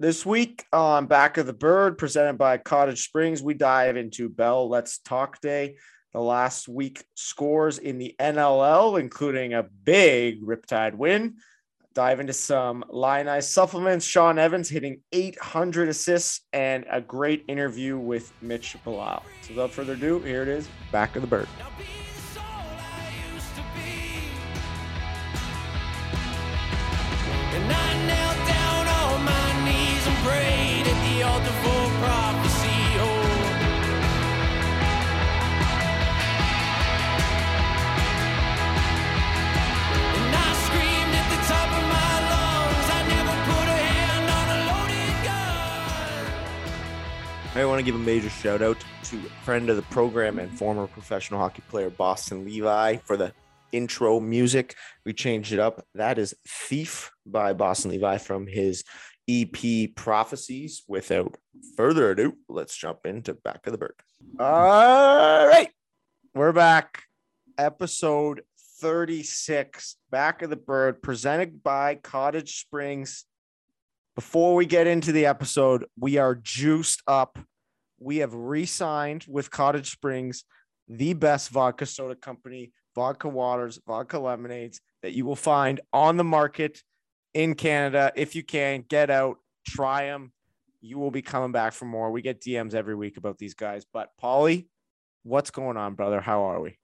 This week on Back of the Bird, presented by Cottage Springs, we dive into Bell Let's Talk Day, the last week scores in the NLL, including a big Riptide win. Dive into some Lion supplements. Shawn Evans hitting 800 assists and a great interview with Mitch Belisle. So without further ado, here it is, Back of the Bird. I want to give a major shout out to a friend of the program and former professional hockey player Boston Levi for the intro music. We changed it up. That is Thief by Boston Levi from his EP Prophecies. Without further ado, let's jump into Back of the Bird. All right. We're back. Episode 36, Back of the Bird, presented by Cottage Springs. Before we get into the episode, we are juiced up we have re-signed with Cottage Springs, the best vodka soda company, vodka waters, vodka lemonades that you will find on the market in Canada. If you can, get out, try them. You will be coming back for more. We get DMs every week about these guys. But Paulie, what's going on, brother? How are we?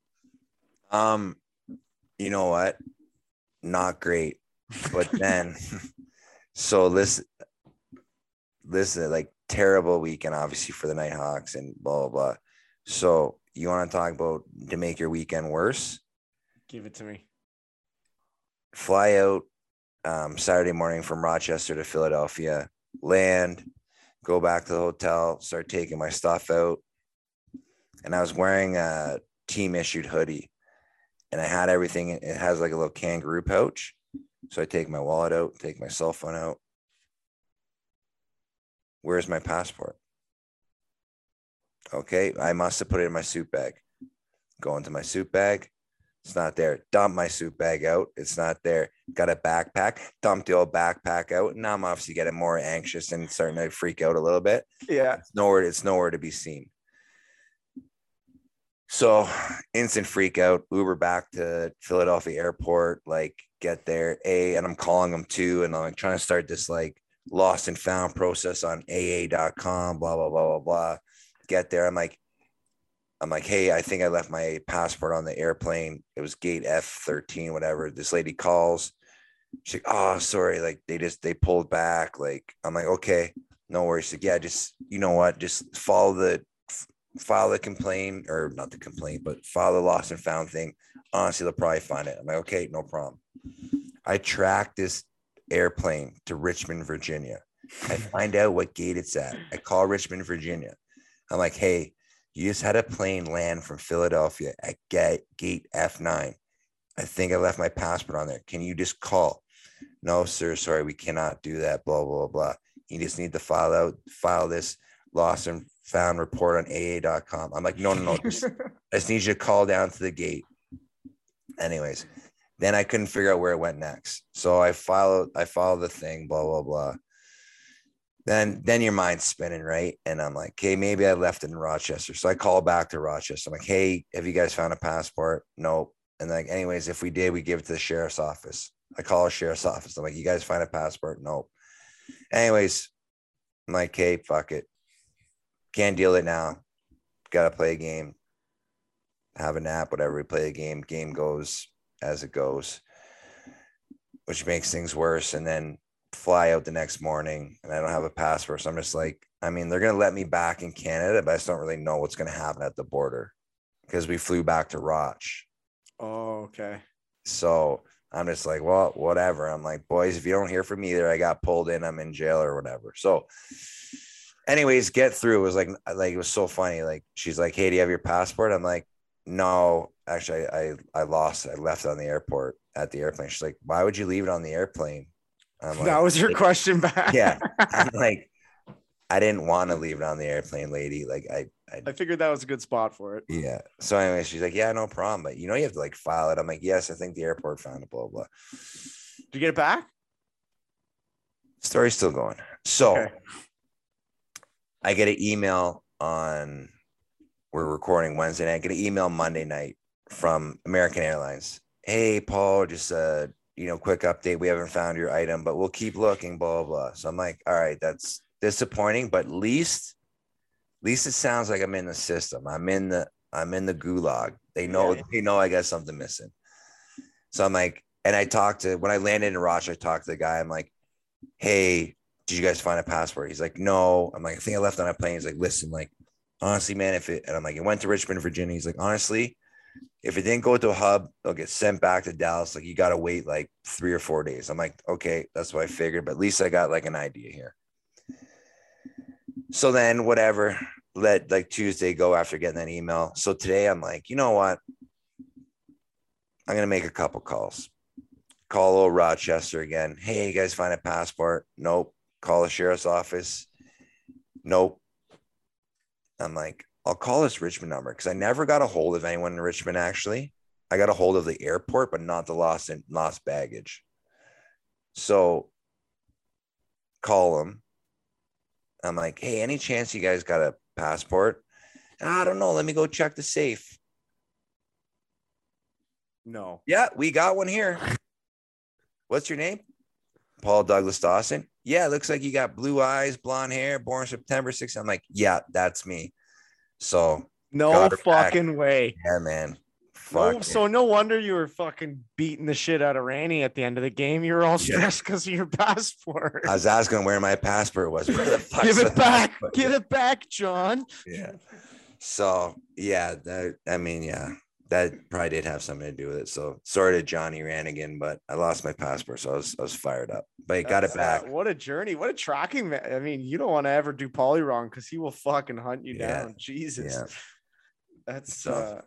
Um, you know what? Not great. But then so this this like terrible weekend, obviously, for the Nighthawks and blah, blah, blah. So you want to talk about to make your weekend worse? Give it to me. Fly out um, Saturday morning from Rochester to Philadelphia, land, go back to the hotel, start taking my stuff out. And I was wearing a team issued hoodie and I had everything. It has like a little kangaroo pouch. So I take my wallet out, take my cell phone out, Where's my passport? Okay, I must have put it in my suit bag. Go into my suit bag. It's not there. Dump my suit bag out. It's not there. Got a backpack. Dump the old backpack out. Now I'm obviously getting more anxious and starting to freak out a little bit. Yeah. It's nowhere. It's nowhere to be seen. So instant freak out. Uber back to Philadelphia airport. Like get there. A and I'm calling them too, and I'm like trying to start this like lost and found process on AA.com, blah, blah, blah, blah, blah. Get there. I'm like, I'm like, hey, I think I left my passport on the airplane. It was gate F13, whatever. This lady calls. She's like, oh, sorry. Like they just they pulled back. Like, I'm like, okay, no worries. She's like, yeah, just you know what? Just follow the file the complaint or not the complaint, but file the lost and found thing. Honestly, they'll probably find it. I'm like, okay, no problem. I track this airplane to Richmond, Virginia. I find out what gate it's at. I call Richmond, Virginia. I'm like, hey, you just had a plane land from Philadelphia at gate, gate F9. I think I left my passport on there. Can you just call? No, sir. Sorry, we cannot do that. Blah, blah, blah. You just need to file out, file this lost and found report on AA.com. I'm like, no, no, no. Just, I just need you to call down to the gate. Anyways, then I couldn't figure out where it went next. So I followed, I followed the thing, blah, blah, blah. Then, then your mind's spinning, right? And I'm like, okay, maybe I left it in Rochester. So I call back to Rochester. I'm like, hey, have you guys found a passport? Nope. And like, anyways, if we did, we give it to the sheriff's office. I call the sheriff's office. I'm like, you guys find a passport? Nope. Anyways, I'm like, fuck it. Can't deal it now. Gotta play a game. Have a nap, whatever. We play a game. Game goes as it goes, which makes things worse. And then fly out the next morning and I don't have a passport. So I'm just like, I mean, they're going to let me back in Canada, but I just don't really know what's going to happen at the border because we flew back to Roch. Oh, okay. So I'm just like, well, whatever. I'm like, boys, if you don't hear from me either, I got pulled in, I'm in jail or whatever. So, anyways, get through. It was like, like it was so funny. Like, she's like, hey, do you have your passport? I'm like, no, actually, I I lost. I left on the airport at the airplane. She's like, why would you leave it on the airplane? Like, that was your question back. yeah, I'm like, I didn't want to leave it on the airplane, lady. Like I, I, I figured that was a good spot for it. Yeah. So anyway, she's like, yeah, no problem, but you know, you have to like file it. I'm like, yes, I think the airport found it. Blah blah. Did you get it back? Story's still going. So Okay. I get an email on we're recording Wednesday night. I get an email Monday night from American Airlines. Hey Paul, just a you know quick update. We haven't found your item, but we'll keep looking. Blah blah. blah. So I'm like, all right, that's disappointing, but least, least it sounds like I'm in the system. I'm in the I'm in the gulag. They know Yeah. they know I got something missing. So I'm like, and I talked to when I landed in Roche, I talked to the guy. I'm like, hey, did you guys find a passport? He's like, no. I'm like, I think I left on a plane. He's like, listen, like, honestly, man, if it, and I'm like, it went to Richmond, Virginia. He's like, honestly, if it didn't go to a hub, it'll get sent back to Dallas. Like, you got to wait like three or four days. I'm like, okay, that's what I figured, but at least I got like an idea here. So then, whatever, let like Tuesday go after getting that email. So today, I'm like, you know what? I'm to make a couple calls. Call old Rochester again. Hey, you guys find a passport? Nope. Call the sheriff's office. Nope. I'm like, I'll call this Richmond number because I never got a hold of anyone in Richmond. Actually, I got a hold of the airport, but not the lost and lost baggage. So call them. I'm like, hey, any chance you guys got a passport? Ah, I don't know. Let me go check the safe. No. Yeah, we got one here. What's your name? Paul Douglas Dawson. Yeah, looks like you got blue eyes, blonde hair, born September 6th. I'm like, yeah, that's me. So No her back. fucking way. yeah, man. No, so no wonder you were fucking beating the shit out of Randy at the end of the game. You were all stressed because of your passport. I was asking where my passport was. Where the fuck's Give it back. passport? Give it back, John. Yeah. So yeah, that I mean, yeah, that probably did have something to do with it. So sorry to Johnny Ranigan, but I lost my passport, so I was I was fired up. But I got it uh, back. what a journey. What a tracking man. I mean, you don't want to ever do Paulie wrong because he will fucking hunt you Yeah. down. Jesus. Yeah. That's So- uh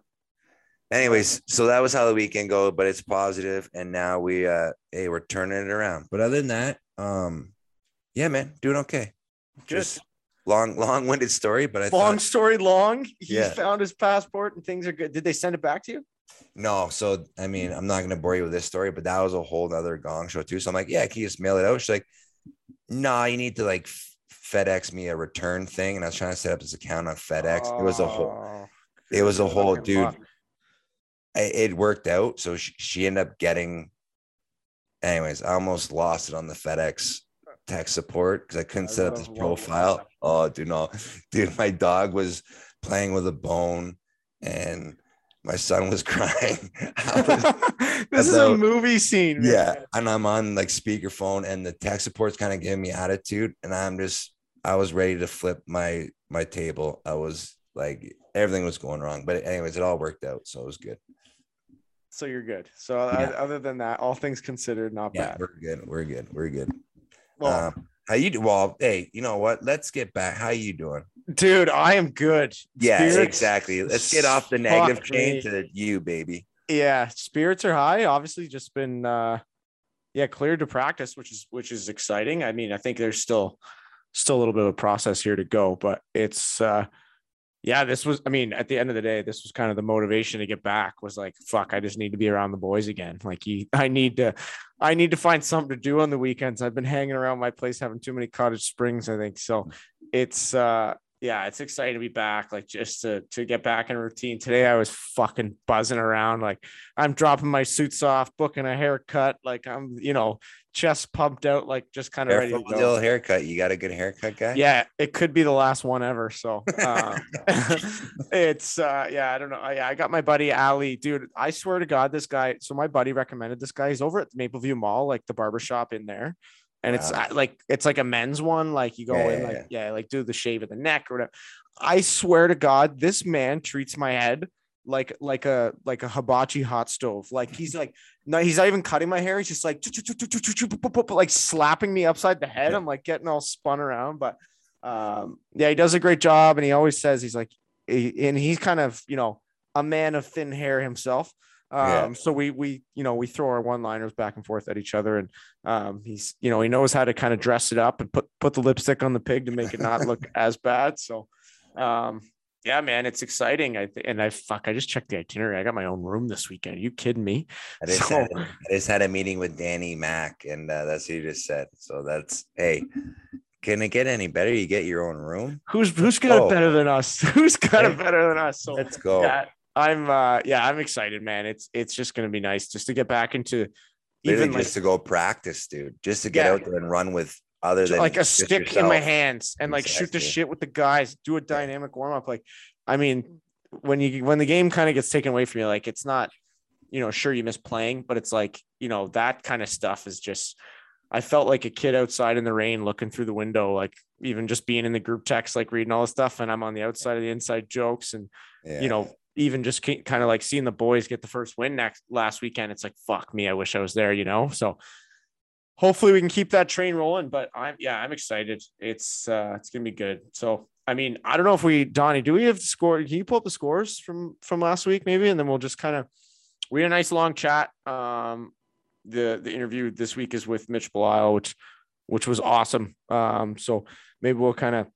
Anyways, so that was how the weekend go, but it's positive, and now we uh hey, we're turning it around. But other than that, um, yeah, man, doing okay. good. Just long, long-winded story, but I long thought story long. He Yeah. found his passport and things are good. Did they send it back to you? no. So I mean, I'm not gonna bore you with this story, but that was a whole other gong show too. So I'm like, yeah, can you just mail it out? She's like, nah, you need to like FedEx me a return thing, and I was trying to set up this account on FedEx. It was a whole. Oh, It was a whole dude. luck. it worked out. So she, she ended up getting, anyways, I almost lost it on the FedEx tech support because I couldn't I set up this profile. Oh, dude, no, dude, my dog was playing with a bone and my son was crying. Was- this is a movie scene. man. yeah. And I'm on like speakerphone and the tech support's kind of giving me attitude. And I'm just, I was ready to flip my, my table. I was like, everything was going wrong. But anyways, it all worked out. So it was good. So you're good. So Yeah. other than that, all things considered, not Yeah, bad. we're good. We're good. We're good. Well, um, how you do? Well, hey, you know what? Let's get back. How you doing? dude, I am good. Yeah, Spirits- exactly. Let's get off the negative fuck chain me. to you, baby. Yeah, spirits are high. Obviously, just been uh yeah, cleared to practice, which is which is exciting. I mean, I think there's still still a little bit of a process here to go, but it's uh yeah, this was I mean, at the end of the day, this was kind of the motivation to get back was like, fuck, I just need to be around the boys again. Like you, I need to I need to find something to do on the weekends. I've been hanging around my place having too many cottage springs, I think. So it's uh yeah, it's exciting to be back. Like just to to get back in routine. Today I was fucking buzzing around. Like I'm dropping my suits off, booking a haircut. Like I'm, you know, chest pumped out, like just kind of ready to go. haircut. You got a good haircut, guy. Yeah, it could be the last one ever. So um, it's uh yeah, I don't know. Yeah, I got my buddy Ali, dude. I swear to God, this guy. So my buddy recommended this guy. He's over at Mapleview Mall, like the barber shop in there. And it's Wow. uh, like it's like a men's one. Like you go Yeah, in, yeah, like yeah, like do the shave of the neck or whatever. I swear to God, this man treats my head like like a like a hibachi hot stove. Like he's like no, he's not even cutting my hair. He's just like like slapping me upside the head. I'm like getting all spun around, but um, yeah, he does a great job, and he always says he's like, and he's kind of you know a man of thin hair himself. Um, Yeah. so we we you know we throw our one liners back and forth at each other, and um, he's you know he knows how to kind of dress it up and put put the lipstick on the pig to make it not look as bad. So um, yeah, man, it's exciting. I th- and I fuck, I just checked the itinerary. I got my own room this weekend. Are you kidding me? I just, So- had, I just had a meeting with Danny Mack, and uh, that's what he just said. So that's hey, can it get any better? You get your own room. Who's who's got go. it better than us? Who's got it better than us? So Let's go. yeah, I'm uh yeah, I'm excited, man. It's it's just gonna be nice just to get back into Literally even like, just to go practice, dude. Just to get Yeah. out there and run with other than like a stick in my hands and like shoot the shit with the guys, do a dynamic warm up. Like, I mean, when you when the game kind of gets taken away from you, like it's not, you know, sure you miss playing, but it's like, you know, that kind of stuff is just I felt like a kid outside in the rain looking through the window, like even just being in the group text, like reading all the stuff, and I'm on the outside of the inside jokes and Yeah. you know, even just kind of like seeing the boys get the first win next last weekend. It's like, fuck me. I wish I was there, you know? So hopefully we can keep that train rolling, but I'm, yeah, I'm excited. It's, uh, it's to be good. So, I mean, I don't know if we, Donnie, do we have the score? Can you pull up the scores from, from last week maybe? And then we'll just kind of, we had a nice long chat. Um, the, the interview this week is with Mitch Belisle, which, which was awesome. Um, so maybe we'll kind of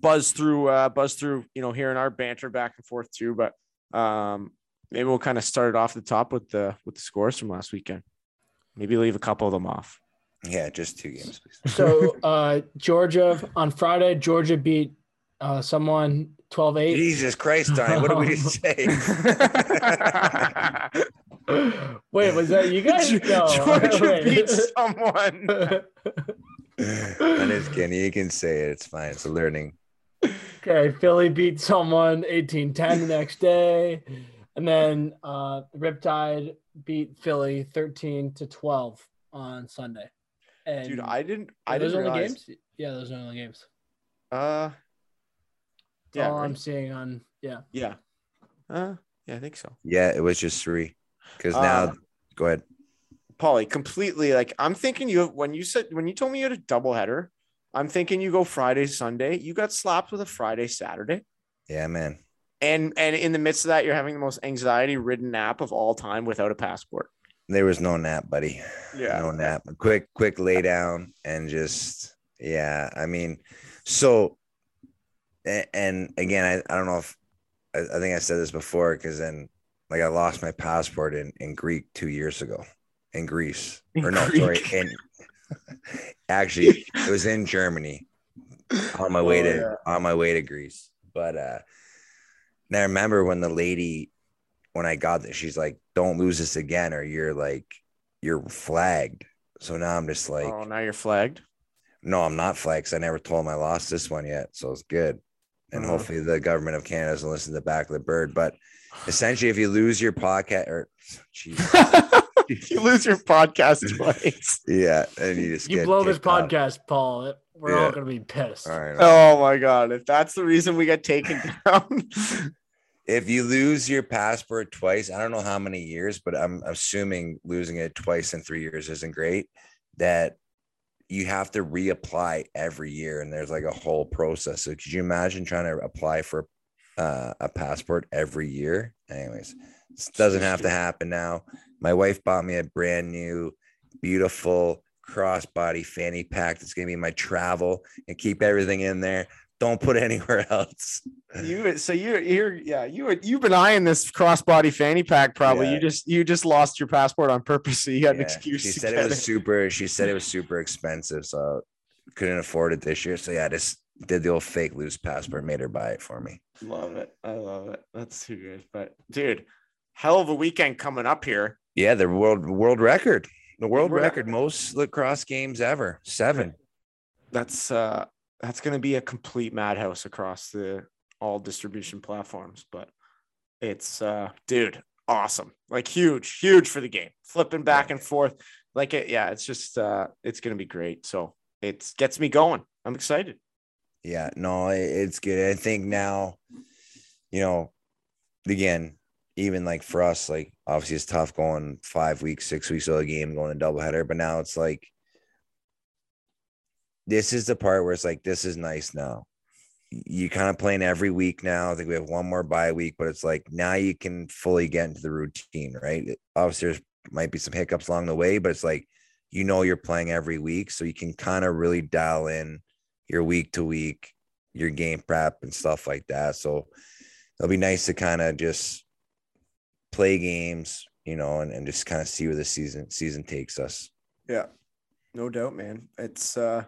buzz through uh buzz through you know hearing our banter back and forth too but um maybe we'll kind of start it off the top with the with the scores from last weekend maybe leave a couple of them off yeah, just two games, please. So uh Georgia on Friday, Georgia beat uh someone 12-8. Jesus Christ, Donnie, what did we just say? Wait, was that you guys? No. georgia wait. beat someone I'm just kidding. You can say it. It's fine. It's a learning. okay, Philly beat someone 18-10 the next day. And then uh Riptide beat Philly 13 to 12 on Sunday. And dude i didn't i are those didn't only realize, games? Yeah, those are only games. uh That's yeah all I'm seeing on yeah. yeah uh yeah i think so Yeah, it was just three. Because now, Uh, go ahead. Paulie, completely like I'm thinking you when you said when you told me you had a doubleheader, I'm thinking you go Friday, Sunday. You got slapped with a Friday, Saturday. Yeah, man. And and in the midst of that, you're having the most anxiety ridden nap of all time without a passport. There was no nap, buddy. Yeah, No nap. A quick, quick lay down and just yeah. I mean, so and again, I, I don't know if I, I think I said this before because then like I lost my passport in, in Greek two years ago in Greece. In or no, sorry, Greek? in actually it was in Germany on my way Oh, to yeah. on my way to Greece. But uh and I remember when the lady when I got there, she's like, Don't lose this again, or you're like you're flagged. So now I'm just like, oh, now you're flagged. no, I'm not flagged 'cause I never told them I lost this one yet. So it's good. And Uh-huh. hopefully the government of Canada doesn't listen to the back of the bird. But essentially, if you lose your podcast or geez, you lose your podcast twice. yeah, and you just You get blow this kicked off. podcast, Paul. We're Yeah. all gonna be pissed. All right. Oh my god! If that's the reason we get taken down, if you lose your passport twice, I don't know how many years, but I'm assuming losing it twice in three years isn't great. That you have to reapply every year, and there's like a whole process. So could you imagine trying to apply for uh, a passport every year? Anyways, this doesn't have to happen now. My wife bought me a brand new, beautiful crossbody fanny pack that's gonna be my travel and keep everything in there. Don't put anywhere else. you so you're you're yeah you were you've been eyeing this crossbody fanny pack probably. Yeah. You just you just lost your passport on purpose, so you had an excuse. She said it was super. She said it was super expensive, so couldn't afford it this year. So yeah, I just did the old fake loose passport, made her buy it for me. Love it. I love it. That's too good. But dude, hell of a weekend coming up here. Yeah, the world world record, the world World record, most lacrosse games ever, seven. That's uh that's gonna be a complete madhouse across the all distribution platforms. But it's uh dude, awesome. Like huge, huge for the game. Flipping back and forth. Like it, yeah, it's just uh it's gonna be great. So it gets me going. I'm excited. Yeah, no, it's good. I think now, you know, again, even like for us, like obviously it's tough going five weeks, six weeks of a game, going a doubleheader, but now it's like this is the part where it's like this is nice now. You kind of playing every week now. I think we have one more bye week, but it's like now you can fully get into the routine, right? Obviously, there's might be some hiccups along the way, but it's like you know you're playing every week, so you can kind of really dial in your week to week, your game prep and stuff like that. So it'll be nice to kind of just play games, you know, and, and just kind of see where the season season takes us. Yeah, no doubt, man. It's uh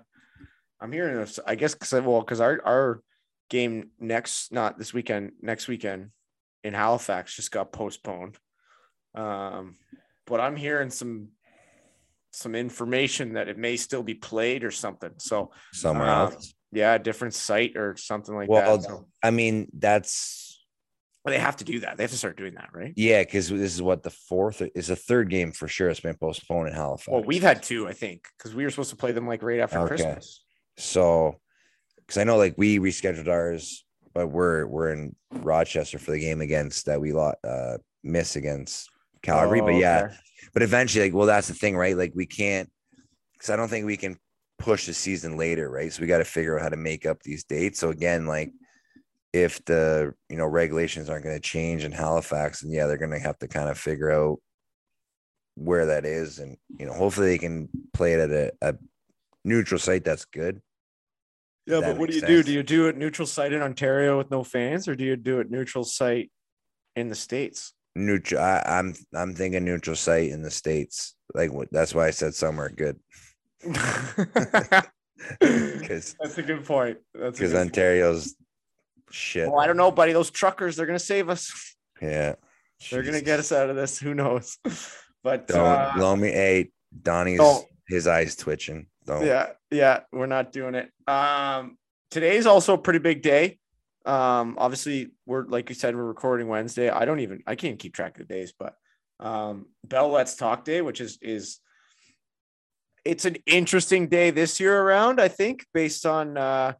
I'm hearing this. I guess because well, because our our game next, not this weekend, next weekend in Halifax just got postponed. Um, but I'm hearing some some information that it may still be played or something. So somewhere um, else. yeah, a different site or something like Well, that. So I mean, that's they have to do that. They have to start doing that, right? yeah, because this is what the fourth is the third game for sure. It's been postponed in Halifax. Well, we've had two, I think, because we were supposed to play them like right after Okay. Christmas. So because I know like we rescheduled ours, but we're we're in Rochester for the game against that we lot uh miss against Calgary. Oh, but yeah, okay. but eventually, like, well, that's the thing, right? Like, we can't because I don't think we can push the season later, right? So we got to figure out how to make up these dates. So again, like, if the you know regulations aren't going to change in Halifax, and yeah, they're going to have to kind of figure out where that is, and you know, hopefully they can play it at a, a neutral site that's good. Yeah, That but what do you makes do? Do you do it neutral site in Ontario with no fans, or do you do it neutral site in the states? Neutral. I, I'm I'm thinking neutral site in the states. Like that's why I said somewhere good Because That's a good point. That's because Ontario's shit. Well, I don't know, buddy. Those truckers, they're gonna save us. Yeah, They're gonna get us out of this. Who knows? But Don't uh, blow me. Hey, Donnie's his eyes twitching. Don't. yeah, yeah, we're not doing it. Um, today's also a pretty big day. Um, obviously, we're like you said, we're recording Wednesday. I don't even I can't keep track of the days, but um, Bell Let's Talk Day, which is is it's an interesting day this year around. I think based on uh,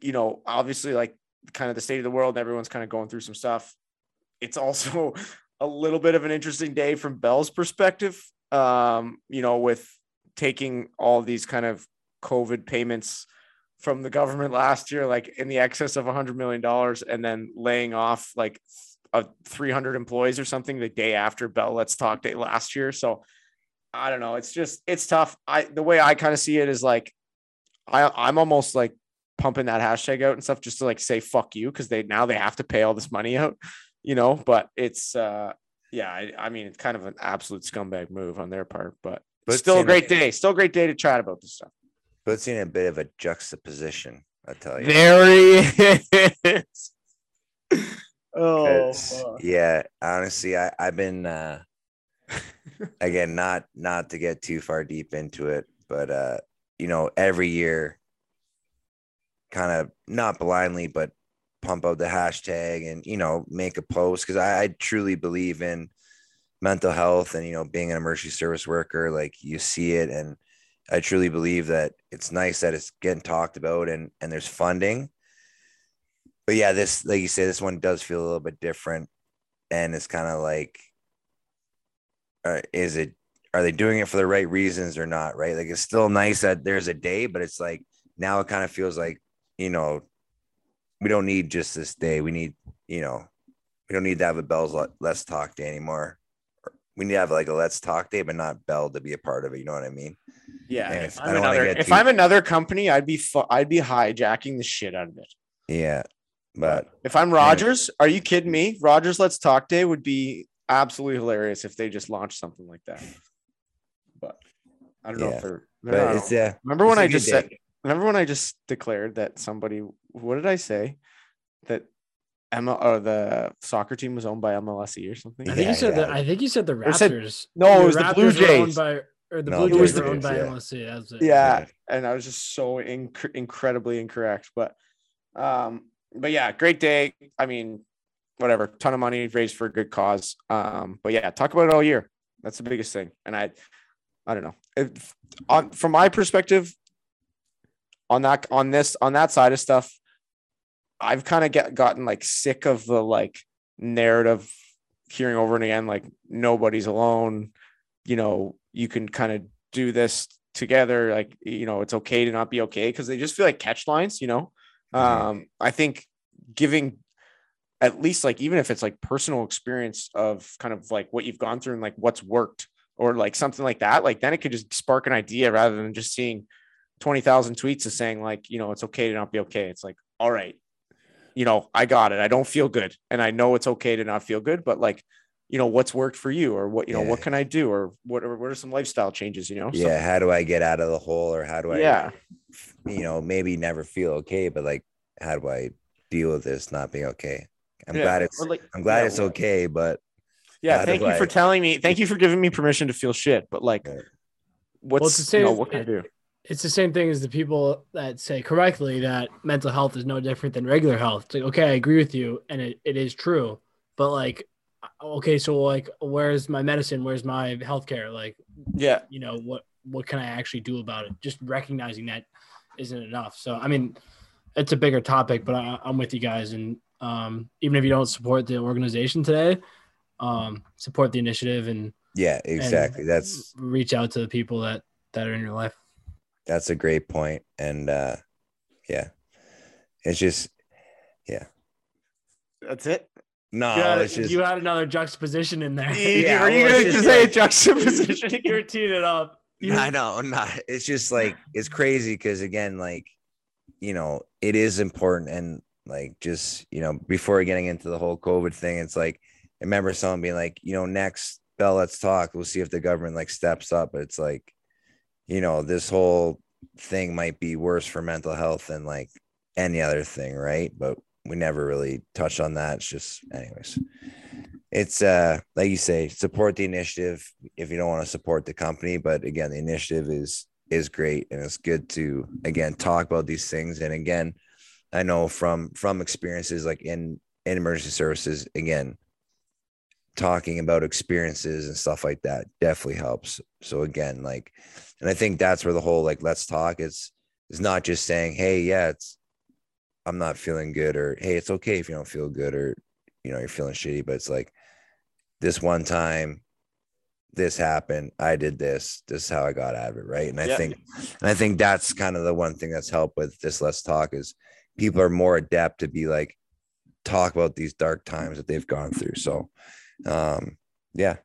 you know, obviously like kind of the state of the world, everyone's kind of going through some stuff. It's also a little bit of an interesting day from Bell's perspective. Um, you know, with taking all these kind of COVID payments from the government last year, like in the excess of a hundred million dollars, and then laying off like a 300 employees or something the day after Bell Let's Talk Day last year. So I don't know. It's just it's tough. I the way I kind of see it is like I I'm almost like pumping that hashtag out and stuff just to like say fuck you because they now they have to pay all this money out, you know. But it's uh yeah, I, I mean it's kind of an absolute scumbag move on their part, but But still a it's in great day. Still a great day to chat about this stuff. Puts you in a bit of a juxtaposition. I tell you. There he is. oh, 'Cause, fuck. yeah. Honestly, I I've been uh again not not to get too far deep into it, but uh you know every year, kind of not blindly, but pump out the hashtag and you know make a post because I, I truly believe in mental health and you know being an emergency service worker like you see it and i truly believe that it's nice that it's getting talked about and and there's funding. But yeah this like you say this one does feel a little bit different and it's kind of like uh, is it are they doing it for the right reasons or not right? Like it's still nice that there's a day but it's like now it kind of feels like you know we don't need just this day. We need you know we don't need to have a bells let's talk day anymore we need to have like a let's talk day but not bell to be a part of it you know what i mean Yeah, Yeah, if I'm another if too- I'm another company, I'd be fu- I'd be hijacking the shit out of it. yeah but If I'm Rogers, are you kidding me? Rogers Let's Talk Day would be absolutely hilarious if they just launched something like that. But I don't know Yeah, if they're, but it's yeah remember when it's a I just said remember when I just declared that somebody what did I say? That Emma or the soccer team was owned by MLSE or something? I think Yeah, you said yeah. that. I think you said the Or said- Raptors. No, it The was the Blue Raptors were owned Jays. by, or the No, Blue it was Jays were owned Jays, by yeah. MLSE. That's it. yeah and i was just so inc- incredibly incorrect but um but yeah great day i mean whatever ton of money raised for a good cause um but yeah talk about it all year that's the biggest thing and i i don't know if, on from my perspective on that on this on that side of stuff i've kind of get gotten like sick of the like narrative hearing over and again like nobody's alone. You know you can kind of do this together. Like you know it's okay to not be okay. Because they just feel like catch lines you know? Mhm. um i think giving at least like even if it's like personal experience of kind of like what you've gone through and like what's worked or like something like that like then it could just spark an idea rather than just seeing 20,000 tweets of saying like you know it's okay to not be okay. It's like all right you know i got it i don't feel good and i know it's okay to not feel good but like you know what's worked for you or what you know what can i do or what are, what are some lifestyle changes you know So- yeah how do i get out of the hole or how do i yeah you know, maybe never feel okay, but like, how do I deal with this not being okay? I'm Yeah, glad it's like- I'm glad yeah, it's okay, but Yeah, thank do you for telling me. Thank you for giving me permission to feel shit. But like, Yeah. what's it's the you know, what can I do? It's the same thing as the people that say correctly that mental health is no different than regular health. It's like, okay, I agree with you, and it, it is true. But like, okay, so like, where's my medicine? Where's my healthcare? Like, Yeah, you know, what what can I actually do about it? Just recognizing that isn't enough. So I mean, it's a bigger topic, but I, I'm with you guys. And um, even if you don't support the organization today, um, support the initiative and yeah, and exactly. That's reach out to the people that that are in your life. That's a great point. And uh yeah, it's just yeah. that's it. no, you, had, it's just you had another juxtaposition in there. Yeah, Are you well, it's going to just say a like- juxtaposition? You're teeing it up. You- I know, not. It's just like it's crazy because again, like you know, it is important and like just you know, before getting into the whole COVID thing, it's like I remember someone being like, you know, next Bell, let's talk. We'll see if the government like steps up. But it's like, you know, this whole thing might be worse for mental health than like any other thing, right? But we never really touched on that. It's just, anyways it's uh like you say support the initiative if you don't want to support the company but again the initiative is is great and it's good to again talk about these things and again i know from from experiences like in in emergency services again talking about experiences and stuff like that definitely helps so again like and i think that's where the whole like let's talk is is not just saying hey yeah it's i'm not feeling good or hey it's okay if you don't feel good or you know you're feeling shitty but it's like this one time this happened i did this this is how i got out of it right? And i Yeah. think and i think that's kind of the one thing that's helped with this let's talk is people are more adept to be like talk about these dark times that they've gone through. So um yeah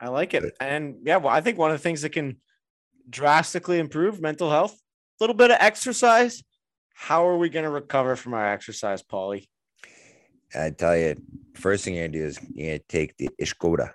I like it. And yeah, well, I think one of the things that can drastically improve mental health, a little bit of exercise. How are we going to recover from our exercise, Paulie? i tell you first thing you're gonna do is you're gonna take the ishkoda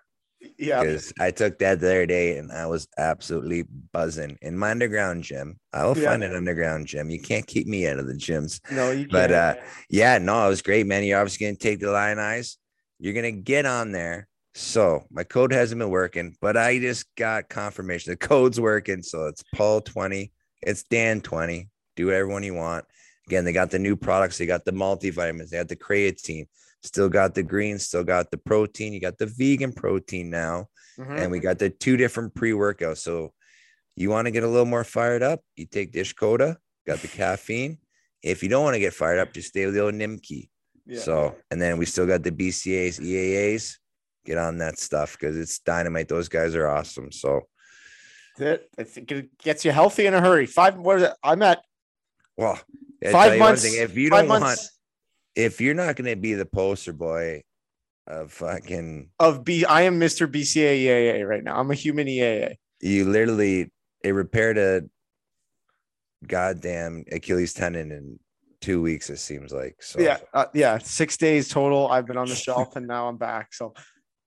Yeah. because I took that the other day and I was absolutely buzzing in my underground gym. I will Yeah. find an underground gym. You can't keep me out of the gyms. No, you can't. uh, Yeah, no, it was great, man. You're obviously gonna take the lion eyes. You're gonna get on there. So my code hasn't been working, but I just got confirmation the code's working. So it's Paul 20, it's Dan 20. Do whatever one you want. Again, they got the new products, they got the multivitamins, they got the creatine, still got the greens, still got the protein. You got the vegan protein now Mhm. and we got the two different pre-workouts. So you want to get a little more fired up, you take Dish Coda, got the caffeine. If you don't want to get fired up, just stay with the old Nimki. Yeah. So and then we still got the BCAs, EAAs. Get on that stuff because it's dynamite. Those guys are awesome. So That's it. I think it gets you healthy in a hurry. Five. What is it? I'm at well, I Five months- thing, if you don't want if you're not gonna be the poster boy of fucking of B. I am Mr. BCA EAA right now. I'm a human EAA. you literally it repaired a goddamn Achilles tendon in two weeks, it seems like. So Yeah, uh, yeah. Six days total. I've been on the shelf and now I'm back. So,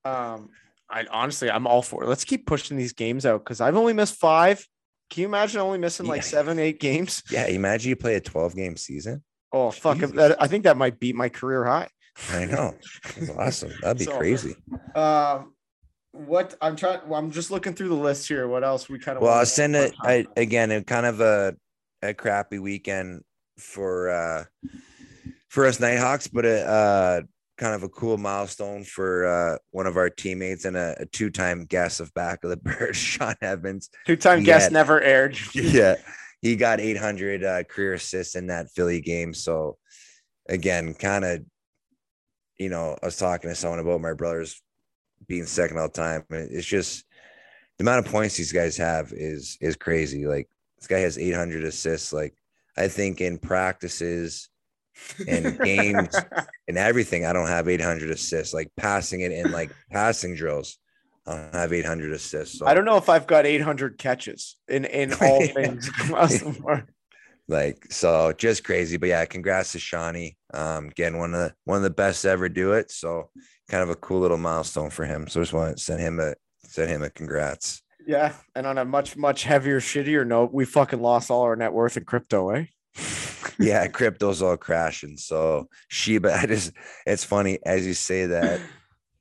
um, I honestly, I'm all for it. Let's keep pushing these games out because I've only missed five. Can you imagine only missing like Yeah. seven, eight games? yeah, imagine you play a 12 game season. Oh fuck! That, I think that might beat my career high. I know. That's awesome. That'd be So- crazy. Um, what I'm trying. Well, I'm just looking through the list here. What else we kind of? Well, I'll send it I, again. It kind of a a crappy weekend for uh for us Nighthawks, but uh kind of a cool milestone for uh one of our teammates and a, a two-time guest of back of the bird, Shawn Evans. Two-time guest never aired. yeah, he got 800 uh, career assists in that Philly game. So again, kind of, you know, I was talking to someone about my brothers being second all time, it's just the amount of points these guys have is is crazy. Like this guy has 800 assists. Like I think in practices and games and everything, I don't have 800 assists. Like passing it in like passing drills, I don't have 800 assists. So. I don't know if I've got 800 catches in in all things across the board. like so just crazy but yeah congrats to shawnee um again one of the one of the best to ever do it so kind of a cool little milestone for him so just want to send him a send him a congrats Yeah, and on a much much heavier, shittier note, we fucking lost all our net worth in crypto, eh? Yeah, crypto's all crashing. So Shiba, I just it's funny as you say that.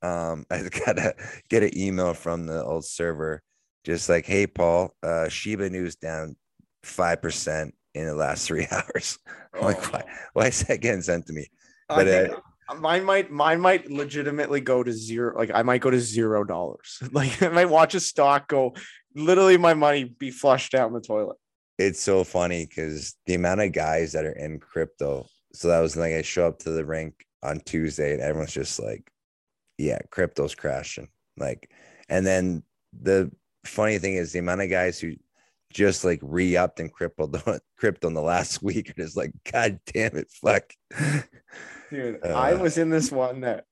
Um, I gotta get an email from the old server, just like, hey Paul, uh Shiba news down five percent in the last three hours. I'm like, why, why is that getting sent to me? I But, uh, mine might mine might legitimately go to zero. Like I might go to zero dollars. Like I might watch a stock go. Literally, my money be flushed down the toilet. It's so funny because the amount of guys that are in crypto. So that was like I show up to the rink on Tuesday and everyone's just like, yeah, crypto's crashing. Like, and then the funny thing is the amount of guys who just like re-upped in crypto the crypto in the last week are just like, God damn it, fuck. Dude, Uh, I was in this one that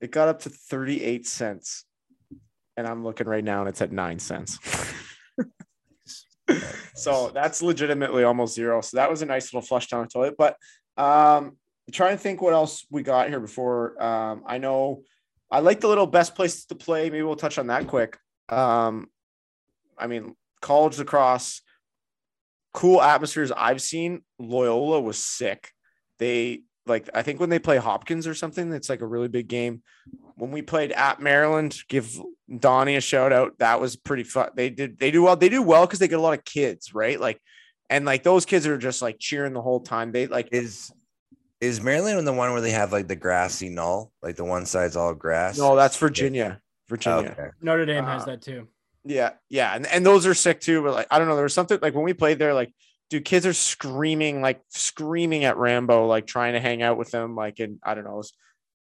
it got up to 38 cents. And I'm looking right now and it's at nine cents. So that's legitimately almost zero. So that was a nice little flush down the toilet. But um trying to think what else we got here before. Um, I know I like the little best places to play. Maybe we'll touch on that quick. Um, I mean, college lacrosse, cool atmospheres I've seen. Loyola was sick. They like I think when they play Hopkins or something, it's like a really big game. When we played at Maryland, give Donnie a shout out. That was pretty fun. They did they do well. They do well because they get a lot of kids, right? Like, and like those kids are just like cheering the whole time. They like Is is Maryland the one where they have like the grassy knoll, Like the one side's all grass? no, that's Virginia. Virginia. Okay. Notre Dame has Uh, that too. Yeah, yeah, and, and those are sick too. But like, I don't know, there was something like when we played there, like, dude, kids are screaming, like screaming at Rambo, like trying to hang out with them, like, and I don't know, it was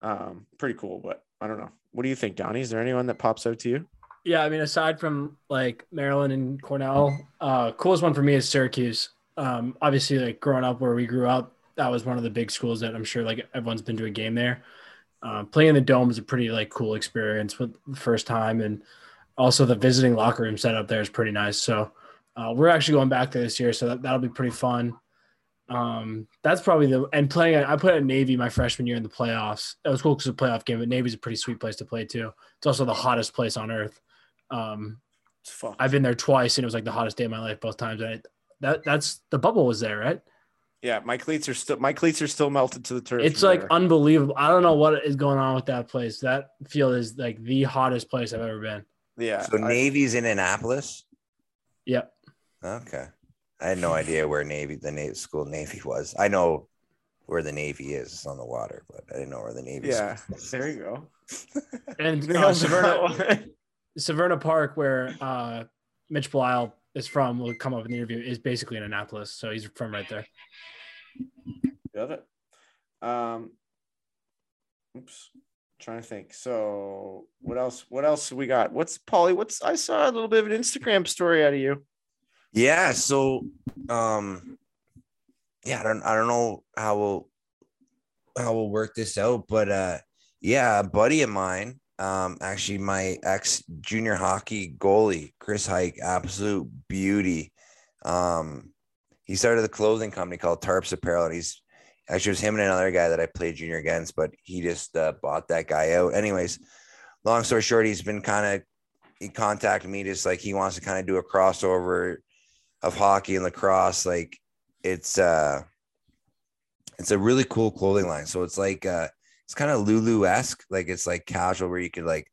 um pretty cool. But I don't know. What do you think, Donnie? Is there anyone that pops out to you? Yeah, I mean, aside from like Maryland and Cornell, uh, coolest one for me is Syracuse. Um, obviously, like growing up where we grew up, that was one of the big schools that I'm sure like everyone's been to a game there. Uh, playing in the dome is a pretty like cool experience with the first time, and also the visiting locker room setup there is pretty nice. So uh, we're actually going back there this year, so that, that'll be pretty fun. Um, that's probably the and playing. I put at Navy my freshman year in the playoffs. That was cool because it's a playoff game, but Navy's a pretty sweet place to play too. It's also the hottest place on earth. Um, It's fun. I've been there twice, and it was like the hottest day of my life both times. And I, that that's the bubble was there, right? yeah, my cleats are still my cleats are still melted to the turf. It's like there. unbelievable. I don't know what is going on with that place. That field is like the hottest place I've ever been. yeah. So I- Navy's in Annapolis. Yep. Okay. I had no idea where Navy, the Navy school Navy was. I know where the Navy is. It's on the water, but I didn't know where the Navy yeah, school was. there you go. And uh, Severna, Severna Park, where uh, Mitch Belisle is from, will come up in the interview. Is basically in Annapolis, so he's from right there. Got it. Um, oops, trying to think. So, what else? What else we got? What's Paulie? What's I saw a little bit of an Instagram story out of you. Yeah. So, um, yeah, I don't, I don't know how we'll, how we'll work this out, but, uh, yeah, a buddy of mine, um, actually my ex junior hockey goalie, Chris Hike, absolute beauty. Um, he started a clothing company called Tarps Apparel. And he's actually it was him and another guy that I played junior against, but he just uh, bought that guy out. Anyways, long story short, he's been kind of he contacted me just like he wants to kind of do a crossover of hockey and lacrosse. Like it's uh it's a really cool clothing line. So it's like uh it's kind of Lulu esque, like it's like casual where you could like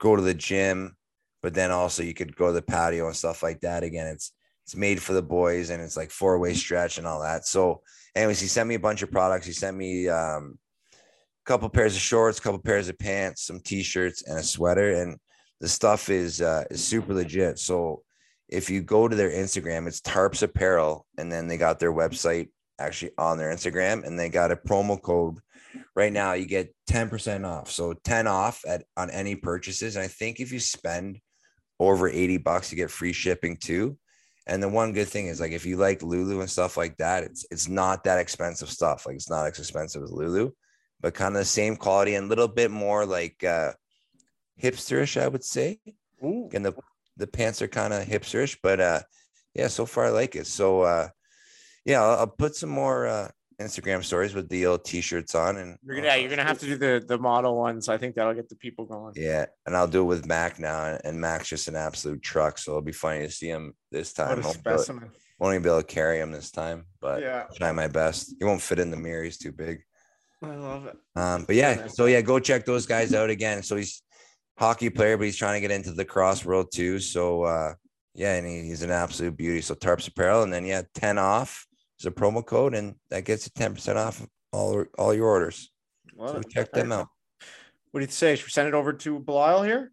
go to the gym, but then also you could go to the patio and stuff like that. Again, it's it's made for the boys and it's like four way stretch and all that. So, anyways, he sent me a bunch of products. He sent me um a couple pairs of shorts, a couple pairs of pants, some t-shirts, and a sweater. And the stuff is uh is super legit. So if you go to their Instagram, it's Tarps Apparel, and then they got their website actually on their Instagram, and they got a promo code right now. You get 10% off. So 10 off at on any purchases. And I think if you spend over 80 bucks, you get free shipping too. And the one good thing is like if you like Lulu and stuff like that, it's it's not that expensive stuff. Like it's not as expensive as Lulu, but kind of the same quality and a little bit more like uh hipsterish, I would say Ooh, and the the pants are kind of hipsterish, but uh, yeah, so far I like it. So uh, yeah, I'll, I'll put some more uh, Instagram stories with the old t-shirts on, and You're gonna, yeah, you're gonna have to do the the model ones. I think that'll get the people going. yeah, and I'll do it with Mac now, and Mac's just an absolute truck, so it'll be funny to see him this time. What a able- specimen. won't even be able to carry him this time, but Yeah, try my best. He won't fit in the mirror; he's too big. I love it. Um, but yeah, so yeah, go check those guys out again. So he's hockey player, but he's trying to get into the cross world too. So uh, yeah, and he, he's an absolute beauty. So Tarps Apparel, and then yeah, ten off is a promo code, and that gets you ten percent off all all your orders. Love So check them out. What do you say? Should we send it over to Belisle here?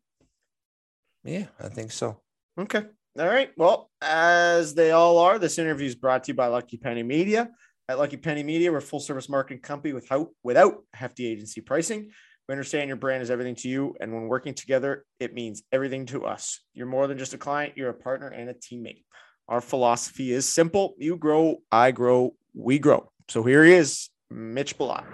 Yeah, I think so. Okay. All right. Well, as they all are, this interview is brought to you by Lucky Penny Media. At Lucky Penny Media, we're a full service marketing company without without hefty agency pricing. We understand your brand is everything to you, and when working together, it means everything to us. You're more than just a client; you're a partner and a teammate. Our philosophy is simple: you grow, I grow, we grow. So here he is, Mitch Belisle.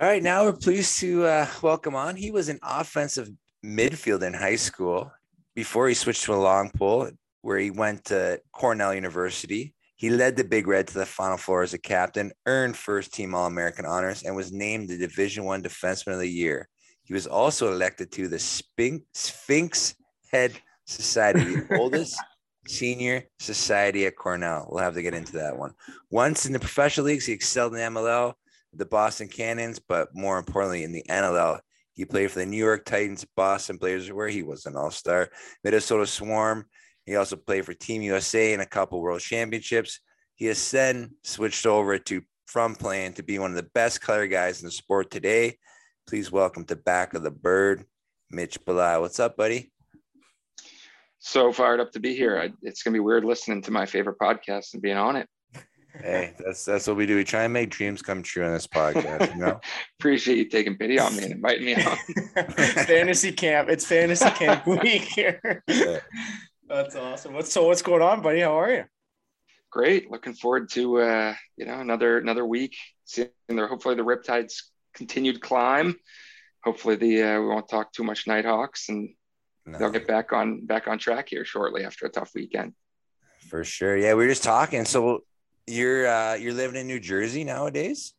All right, now we're pleased to uh, welcome on. He was an offensive midfielder in high school before he switched to a long pole, where he went to Cornell University. He led the Big Red to the Final Four as a captain, earned first team All American honors, and was named the Division One Defenseman of the Year. He was also elected to the Sphinx, Sphinx Head Society, the oldest senior society at Cornell. We'll have to get into that one. Once in the professional leagues, he excelled in the MLL, the Boston Cannons, but more importantly, in the NLL, he played for the New York Titans, Boston Blazers, where he was an All Star, Minnesota Swarm. He also played for Team USA in a couple World Championships. He has then switched over to from playing to be one of the best color guys in the sport today. Please welcome to Back of the Bird, Mitch Belisle. What's up, buddy? so fired up to be here. I, it's gonna be weird listening to my favorite podcast and being on it. Hey, that's that's what we do. We try and make dreams come true on this podcast. You know, Appreciate you taking pity on me and inviting me on. fantasy camp. It's fantasy camp week here. Yeah. That's awesome. What's so what's going on, buddy? How are you? Great. Looking forward to uh, you know another another week. Seeing there hopefully the Riptides continued climb. Hopefully the uh, we won't talk too much Knighthawks and No, they'll get back on back on track here shortly after a tough weekend. for sure. Yeah, we were just talking. So you're uh, you're living in New Jersey nowadays.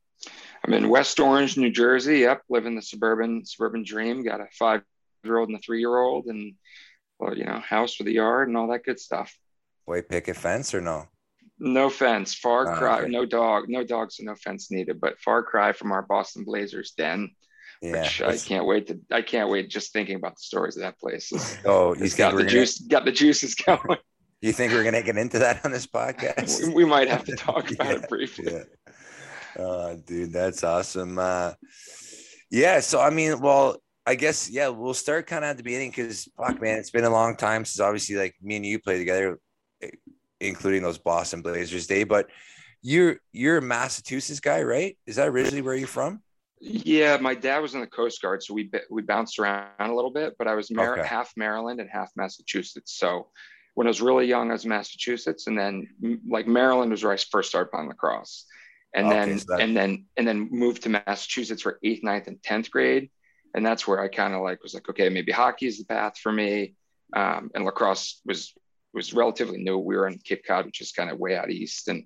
I'm in West Orange, New Jersey. Yep, living the suburban suburban dream. Got a five year old and a three year old, and well, you know, house with the yard and all that good stuff. White picket fence or no? No fence, far Ah, cry. okay. No dog, no dogs, so no fence needed. But far cry from our Boston Blazers den, Yeah. which I can't wait to. I can't wait just thinking about the stories of that place. It's, Oh, he's got the gonna, juice, got the juices going. you think we're gonna get into that on this podcast? we, we might have to talk about Yeah, it briefly. yeah. Uh, dude, that's awesome. Uh, yeah. So I mean, well, I guess yeah, we'll start kind of at the beginning because fuck, man, it's been a long time since obviously like me and you played together, including those Boston Blazers day. But you're you're a Massachusetts guy, right? Is that originally where you're from? Yeah, my dad was in the Coast Guard, so we we bounced around a little bit. But I was Mar- Okay. half Maryland and half Massachusetts. So when I was really young, I was Massachusetts, and then like Maryland was where I first started playing lacrosse, and Okay, then so that- and then and then moved to Massachusetts for eighth, ninth, and tenth grade, and that's where I kind of like was like, okay, maybe hockey is the path for me, um, and lacrosse was was relatively new. We were in Cape Cod, which is kind of way out east, and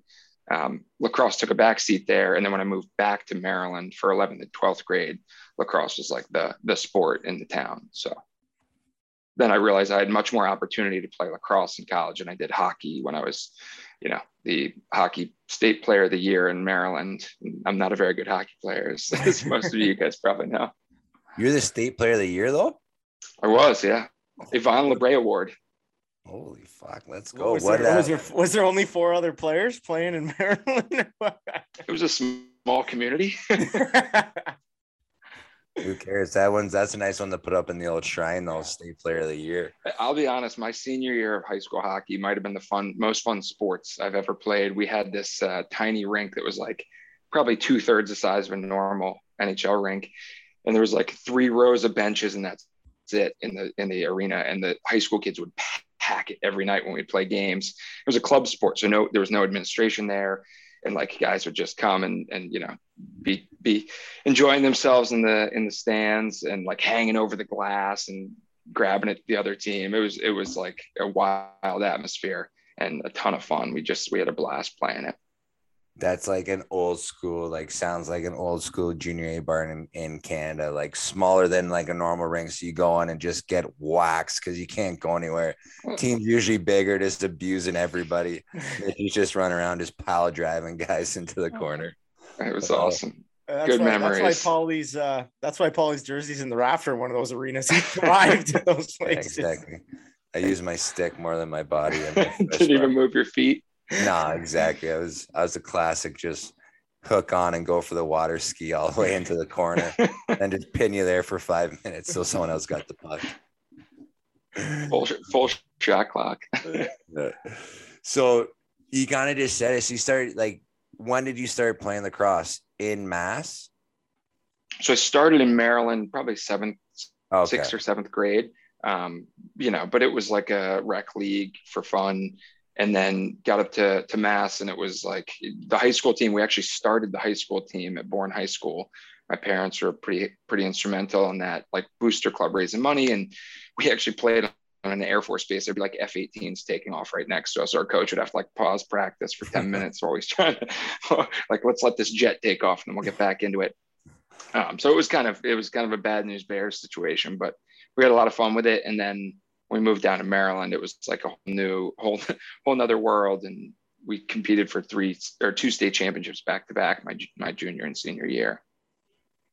um, lacrosse took a back seat there. And then when I moved back to Maryland for 11th and 12th grade, lacrosse was like the the sport in the town. So then I realized I had much more opportunity to play lacrosse in college, and I did hockey when I was, you know, the hockey state player of the year in Maryland. I'm not a very good hockey player, as, as most of you guys probably know. You're the state player of the year, though. I was, yeah. Yvonne LeBray Award. Holy fuck, let's go. was, What, there, uh, was there was there only four other players playing in Maryland? It was a small community. who cares? That one's that's a nice one to put up in the old shrine, though. State player of the year. I'll be honest, my senior year of high school hockey might have been the fun, most fun sports I've ever played. We had this uh, tiny rink that was like probably two thirds the size of a normal NHL rink, and there was like three rows of benches, and that's it in the in the arena. And the high school kids would pack it every night when we'd play games. It was a club sport, so no, there was no administration there, and like guys would just come and and you know be be enjoying themselves in the in the stands and like hanging over the glass and grabbing at the other team. It was it was like a wild atmosphere and a ton of fun. We just we had a blast playing it. That's like an old school, like sounds like an old school junior A barn in, in Canada, like smaller than like a normal ring. So you go on and just get waxed because you can't go anywhere. Hmm. Teams usually bigger, just abusing everybody. You just run around, just pile driving guys into the uh-huh. corner. It was awesome. Uh, that's Good why, memories. That's why Paulie's uh that's why Paulie's jersey's in the rafter in one of those arenas. He thrived in those Yeah, places. exactly. I use my stick more than my body. in my Didn't even move your feet. Nah, exactly. I was I was a classic, just hook on and go for the water ski all the way into the corner and just pin you there for five minutes so someone else got the puck. Full full shot clock. So you kind of just said it. So you started like when did you start playing lacrosse in Mass? So I started in Maryland, probably seventh, Okay. sixth or seventh grade. Um, you know, but it was like a rec league for fun. And then got up to to Mass, and it was like the high school team. We actually started the high school team at Bourne High School. My parents were pretty pretty instrumental in that, like booster club raising money, and we actually played on an Air Force base. There'd be like F-18s taking off right next to us. Our coach would have to like pause practice for 10 minutes while he's trying to like let's let this jet take off and then we'll get back into it. Um, so it was kind of it was kind of a bad news bears situation, but we had a lot of fun with it. And then we moved down to Maryland, it was like a whole new whole whole nother world. And we competed for three or two state championships back to back my my junior and senior year.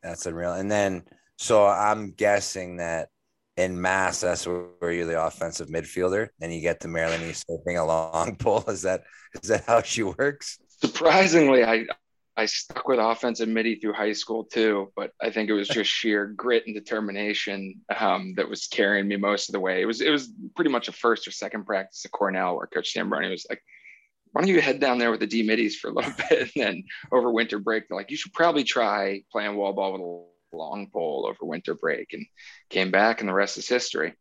That's unreal. And then so I'm guessing that in Mass, that's where you're the offensive midfielder, and you get to Maryland, you start bring a long pole. Is that is that how she works? Surprisingly, I I stuck with offensive midi through high school too, but I think it was just sheer grit and determination um, that was carrying me most of the way. It was it was pretty much a first or second practice at Cornell where Coach Tambroni was like, "Why don't you head down there with the D middies for a little bit?" And then over winter break, they're like, "You should probably try playing wall ball with a long pole over winter break." And came back, and the rest is history.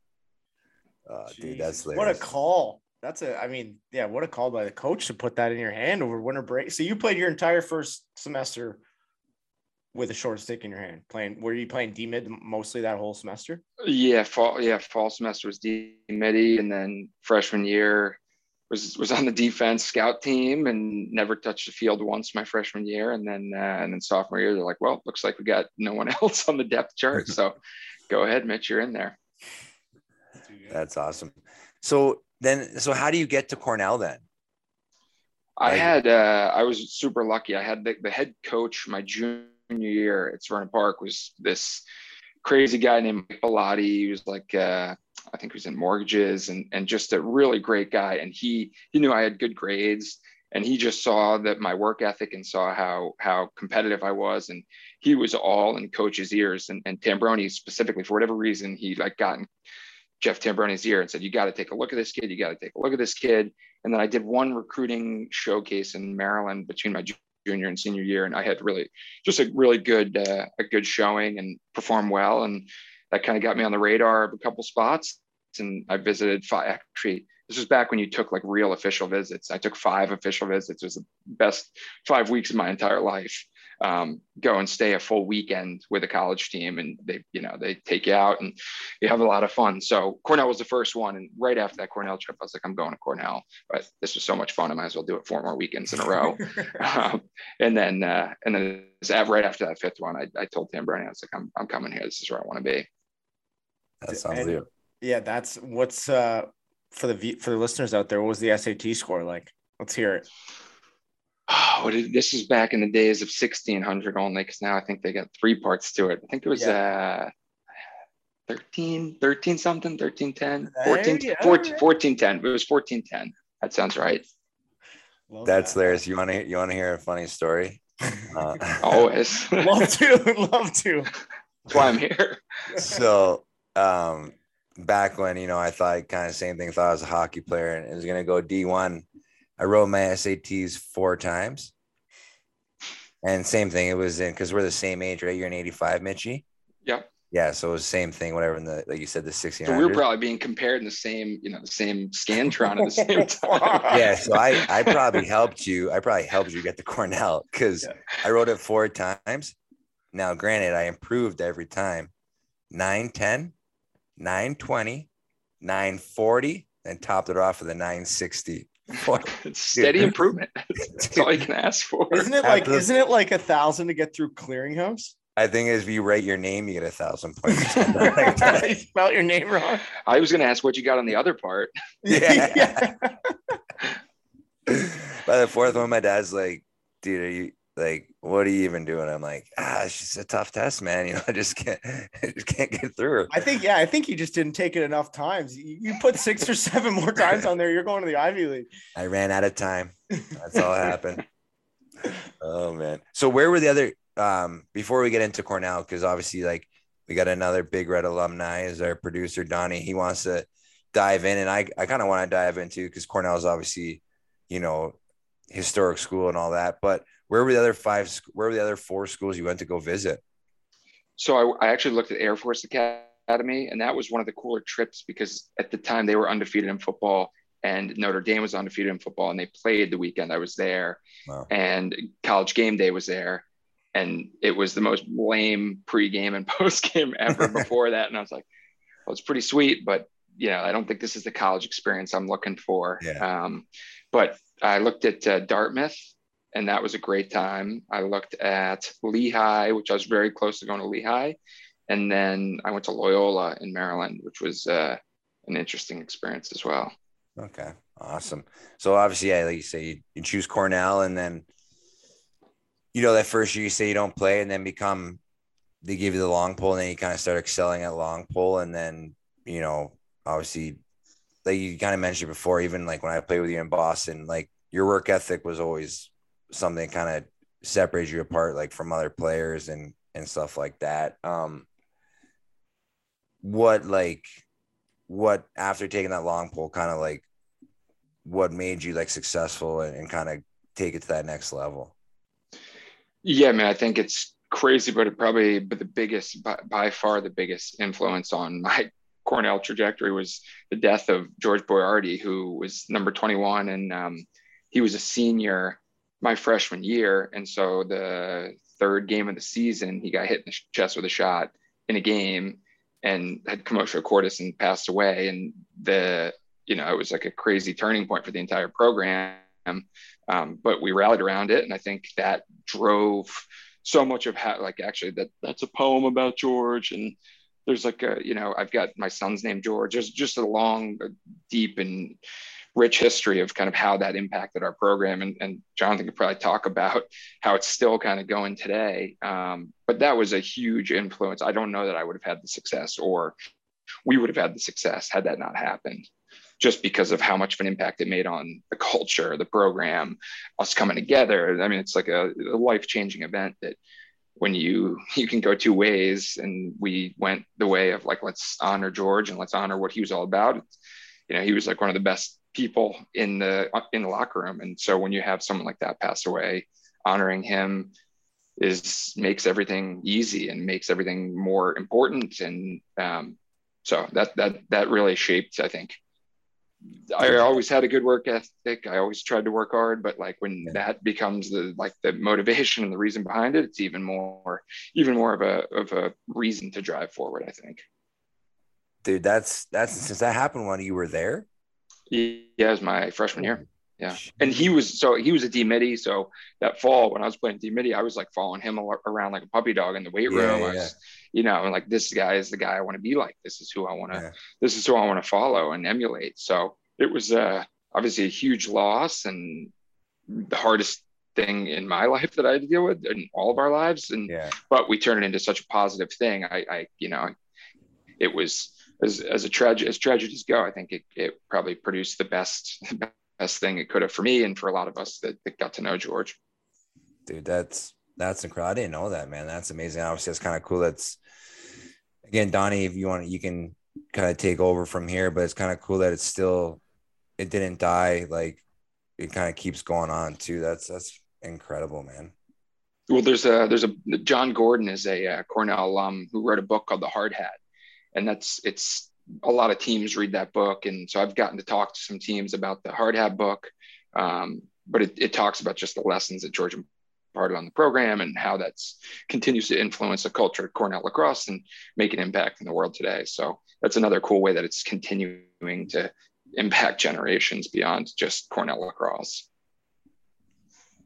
Oh, dude, that's Jesus, what a call. That's a I mean, yeah, what a call by the coach to put that in your hand over winter break. So you played your entire first semester with a short stick in your hand. Playing were you playing D mid mostly that whole semester? Yeah, fall yeah, fall semester was D midi, and then freshman year was was on the defense scout team and never touched the field once my freshman year, and then uh, and then sophomore year they're like, well, looks like we got no one else on the depth chart, so go ahead, Mitch, you're in there. That's awesome. So then, so how do you get to Cornell then? I Like- had uh, I was super lucky. I had the, the head coach my junior year at Vernon Park was this crazy guy named Mike Bellotti. He was like uh, I think he was in mortgages and and just a really great guy. And he he knew I had good grades and he just saw that my work ethic and saw how how competitive I was and he was all in coach's ears and, and Tambroni specifically for whatever reason he like gotten Jeff Tambroni's ear and said you got to take a look at this kid you got to take a look at this kid and then I did one recruiting showcase in Maryland between my junior and senior year, and I had really just a really good uh, a good showing and performed well, and that kind of got me on the radar of a couple spots. And I visited five. Actually, this was back when you took like real official visits. I took five official visits. It was the best five weeks of my entire life. Um, go and stay a full weekend with a college team, and they, you know, they take you out and you have a lot of fun. So Cornell was the first one, and right after that Cornell trip, I was like, I'm going to Cornell but this was so much fun. I might as well do it four more weekends in a row. um, and then, uh, and then it right after that fifth one, I, I told Tambroni, I was like, I'm, I'm coming here. This is where I want to be. That sounds And- yeah, that's what's uh for the v- for the listeners out there. What was the SAT score like? Let's hear it. Oh, what this was back in the days of 1600 only, because now I think they got three parts to it. I think it was uh, 13, 13 something, 13, 10, 14, Hey, 14, alright. 14, 10. It was 14, 10. That sounds right. Love That's that. hilarious. You want to you want to hear a funny story? Uh, Always. Love to, love to. that's why I'm here. so um back when you know I thought kind of same thing, thought I was a hockey player and it was gonna go D1. I wrote my SATs four times. And same thing, it was in because we're the same age, right? You're in 85, Mitchie. Yep. Yeah, so it was the same thing, whatever in the like you said, the 1600s. So we were probably being compared in the same, you know, the same Scantron at the same time. yeah, so I I probably helped you. I probably helped you get to Cornell because Yeah. I wrote it four times. Now, granted, I improved every time. 9, 10, 920, 940, and topped it off with a 960. It's steady improvement. That's all you can ask for. Isn't it like After- isn't it like a thousand to get through clearinghouse? I think if you write your name, you get a thousand points. or something like that. you spelled your name wrong. I was going to ask what you got on the other part. Yeah. By the fourth one, my dad's like, dude, are you like, what are you even doing? I'm like, ah, it's just a tough test, man. You know, I just can't, I just can't get through it. I think yeah, I think you just didn't take it enough times. You, you put six or seven more times on there, you're going to the Ivy League. I ran out of time. That's all that happened. Oh man. So where were the other um before we get into Cornell, because obviously like we got another big red alumni is our producer Donnie. He wants to dive in and I, I kind of want to dive into because Cornell is obviously, you know, historic school and all that. But where were the other five where were the other four schools you went to go visit? So I, I actually looked at Air Force Academy, and that was one of the cooler trips because at the time they were undefeated in football, and Notre Dame was undefeated in football, and they played the weekend I was there, Wow. and College Game Day was there, and it was the most lame pregame and postgame ever before that, and I was like, well, it's pretty sweet, but you know, I don't think this is the college experience I'm looking for. Yeah. Um, but I looked at uh, Dartmouth, and that was a great time. I looked at Lehigh, which I was very close to going to Lehigh, and then I went to Loyola in Maryland, which was uh, an interesting experience as well. Okay. Awesome. So obviously, yeah, like you say, you, you choose Cornell and then you know that first year you say you don't play and then become they give you the long pole and then you kind of start excelling at long pole and then you know obviously like you kind of mentioned before even like when i played with you in boston like your work ethic was always something kind of separates you apart like from other players and and stuff like that um what like what after taking that long pull kind of like what made you like successful and, and kind of take it to that next level Yeah, man, I think it's crazy, but it probably, but the biggest, by, by far, the biggest influence on my Cornell trajectory was the death of George Boiardi, who was number 21. And um, he was a senior my freshman year. And so the third game of the season, he got hit in the chest with a shot in a game and had commotio cordis and passed away. And the, you know, it was like a crazy turning point for the entire program. Um, but we rallied around it. And I think that drove so much of how, like, actually, that that's a poem about George. And there's like a, you know, I've got my son's name, George. There's just a long, deep, and rich history of kind of how that impacted our program. And, and Jonathan could probably talk about how it's still kind of going today. Um, but that was a huge influence. I don't know that I would have had the success or we would have had the success had that not happened just because of how much of an impact it made on the culture, the program, us coming together. I mean, it's like a, a life-changing event that when you you can go two ways, and we went the way of like let's honor George and let's honor what he was all about. You know, he was like one of the best people in the in the locker room, and so when you have someone like that pass away, honoring him is makes everything easy and makes everything more important and um, so that that that really shaped i think I always had a good work ethic. I always tried to work hard, but like when that becomes the like the motivation and the reason behind it, it's even more even more of a of a reason to drive forward. I think. dude that's that's since that happened when you were there Yeah, it was my freshman year. Yeah, and he was so he was a D midi. So that fall when I was playing D midi, I was like following him around like a puppy dog in the weight Yeah, room. yeah, I was, you know, and like this guy is the guy I want to be like. This is who I want to. Yeah. This is who I want to follow and emulate. So it was uh, obviously a huge loss and the hardest thing in my life that I had to deal with in all of our lives. And yeah but we turned it into such a positive thing. I, I you know, it was as as a tragedy as tragedies go. I think it, it probably produced the best best thing it could have for me and for a lot of us that, that got to know George. dude that's that's incredible. I didn't know that man. That's amazing. Obviously that's kind of cool. That's again donnie if you want you can kind of take over from here but it's kind of cool that it's still it didn't die like it kind of keeps going on too. That's that's incredible man. Well, there's a there's a Jon Gordon is a uh, Cornell alum who wrote a book called The Hard Hat, and that's it's a lot of teams read that book, and so I've gotten to talk to some teams about the Hard Hat book, um, but it, it talks about just the lessons that George imparted on the program and how that's continues to influence the culture at Cornell lacrosse and make an impact in the world today. So that's another cool way that it's continuing to impact generations beyond just Cornell lacrosse.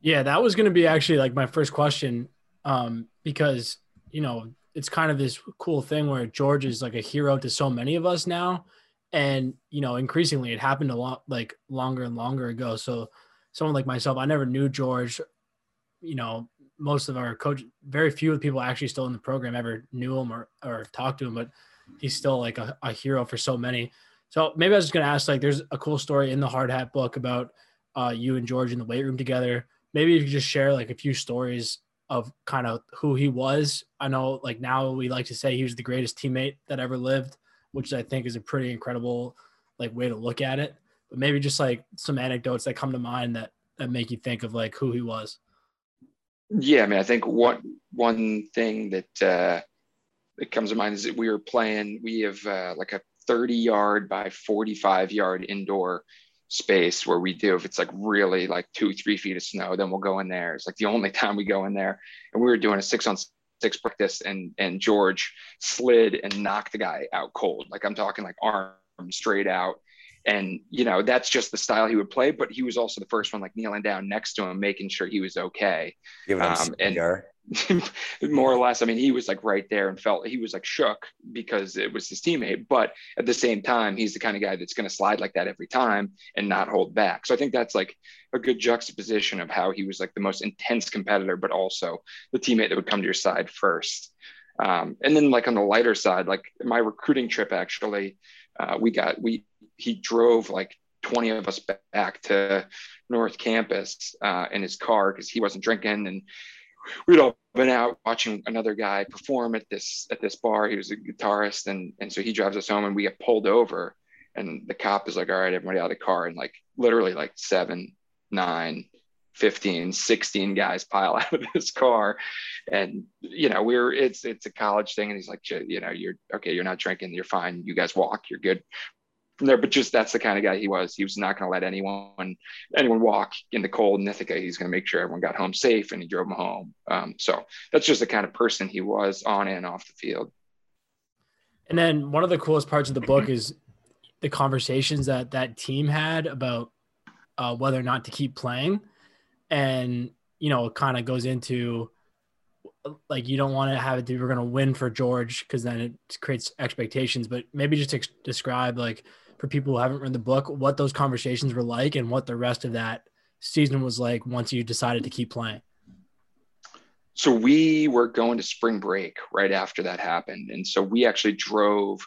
Yeah, that was going to be actually like my first question um, because, you know, it's kind of this cool thing where George is like a hero to so many of us now. And, you know, increasingly it happened a lot like longer and longer ago. So someone like myself, I never knew George, you know, most of our coach, very few of the people actually still in the program ever knew him or, or talked to him, but he's still like a, a hero for so many. So maybe I was just going to ask, like, there's a cool story in the hard hat book about uh, you and George in the weight room together. Maybe you could just share like a few stories of kind of who he was. I know like now we like to say he was the greatest teammate that ever lived, which I think is a pretty incredible like way to look at it. But maybe just like some anecdotes that come to mind that that make you think of like who he was. Yeah, I mean, I think one one thing that uh, that comes to mind is that we were playing. We have uh, like a 30 yard by 45 yard indoor space where we do if it's like really like two three feet of snow then we'll go in there. It's like the only time we go in there. And we were doing a six on six practice and and george slid and knocked the guy out cold. Like i'm talking like arm straight out. And you know that's just the style he would play but he was also the first one like kneeling down next to him making sure he was okay. Um, and more or less. I mean, he was like right there and felt he was like shook because it was his teammate. But at the same time, he's the kind of guy that's going to slide like that every time and not hold back. So I think that's like a good juxtaposition of how he was like the most intense competitor, but also the teammate that would come to your side first. Um, and then like on the lighter side, like my recruiting trip, actually, uh, we got, we, he drove like 20 of us back to North Campus uh, in his car because he wasn't drinking and we'd all been out watching another guy perform at this at this bar. He was a guitarist, and and so he drives us home, and we get pulled over, and the cop is like, "All right, everybody out of the car," and like literally like seven, nine, 15 16 guys pile out of this car and you know we're it's it's a college thing and he's like you know you're okay you're not drinking you're fine you guys walk you're good there. But just that's the kind of guy he was. He was not going to let anyone anyone walk in the cold in Ithaca. He's going to make sure everyone got home safe, and he drove them home. Um, so that's just the kind of person he was on and off the field. And then one of the coolest parts of the book is the conversations that that team had about uh, whether or not to keep playing, and you know, it kind of goes into like you don't want to have it we're going to win for George because then it creates expectations. But maybe just ex- describe like for people who haven't read the book what those conversations were like and what the rest of that season was like once you decided to keep playing. So we were going to spring break right after that happened, and so we actually drove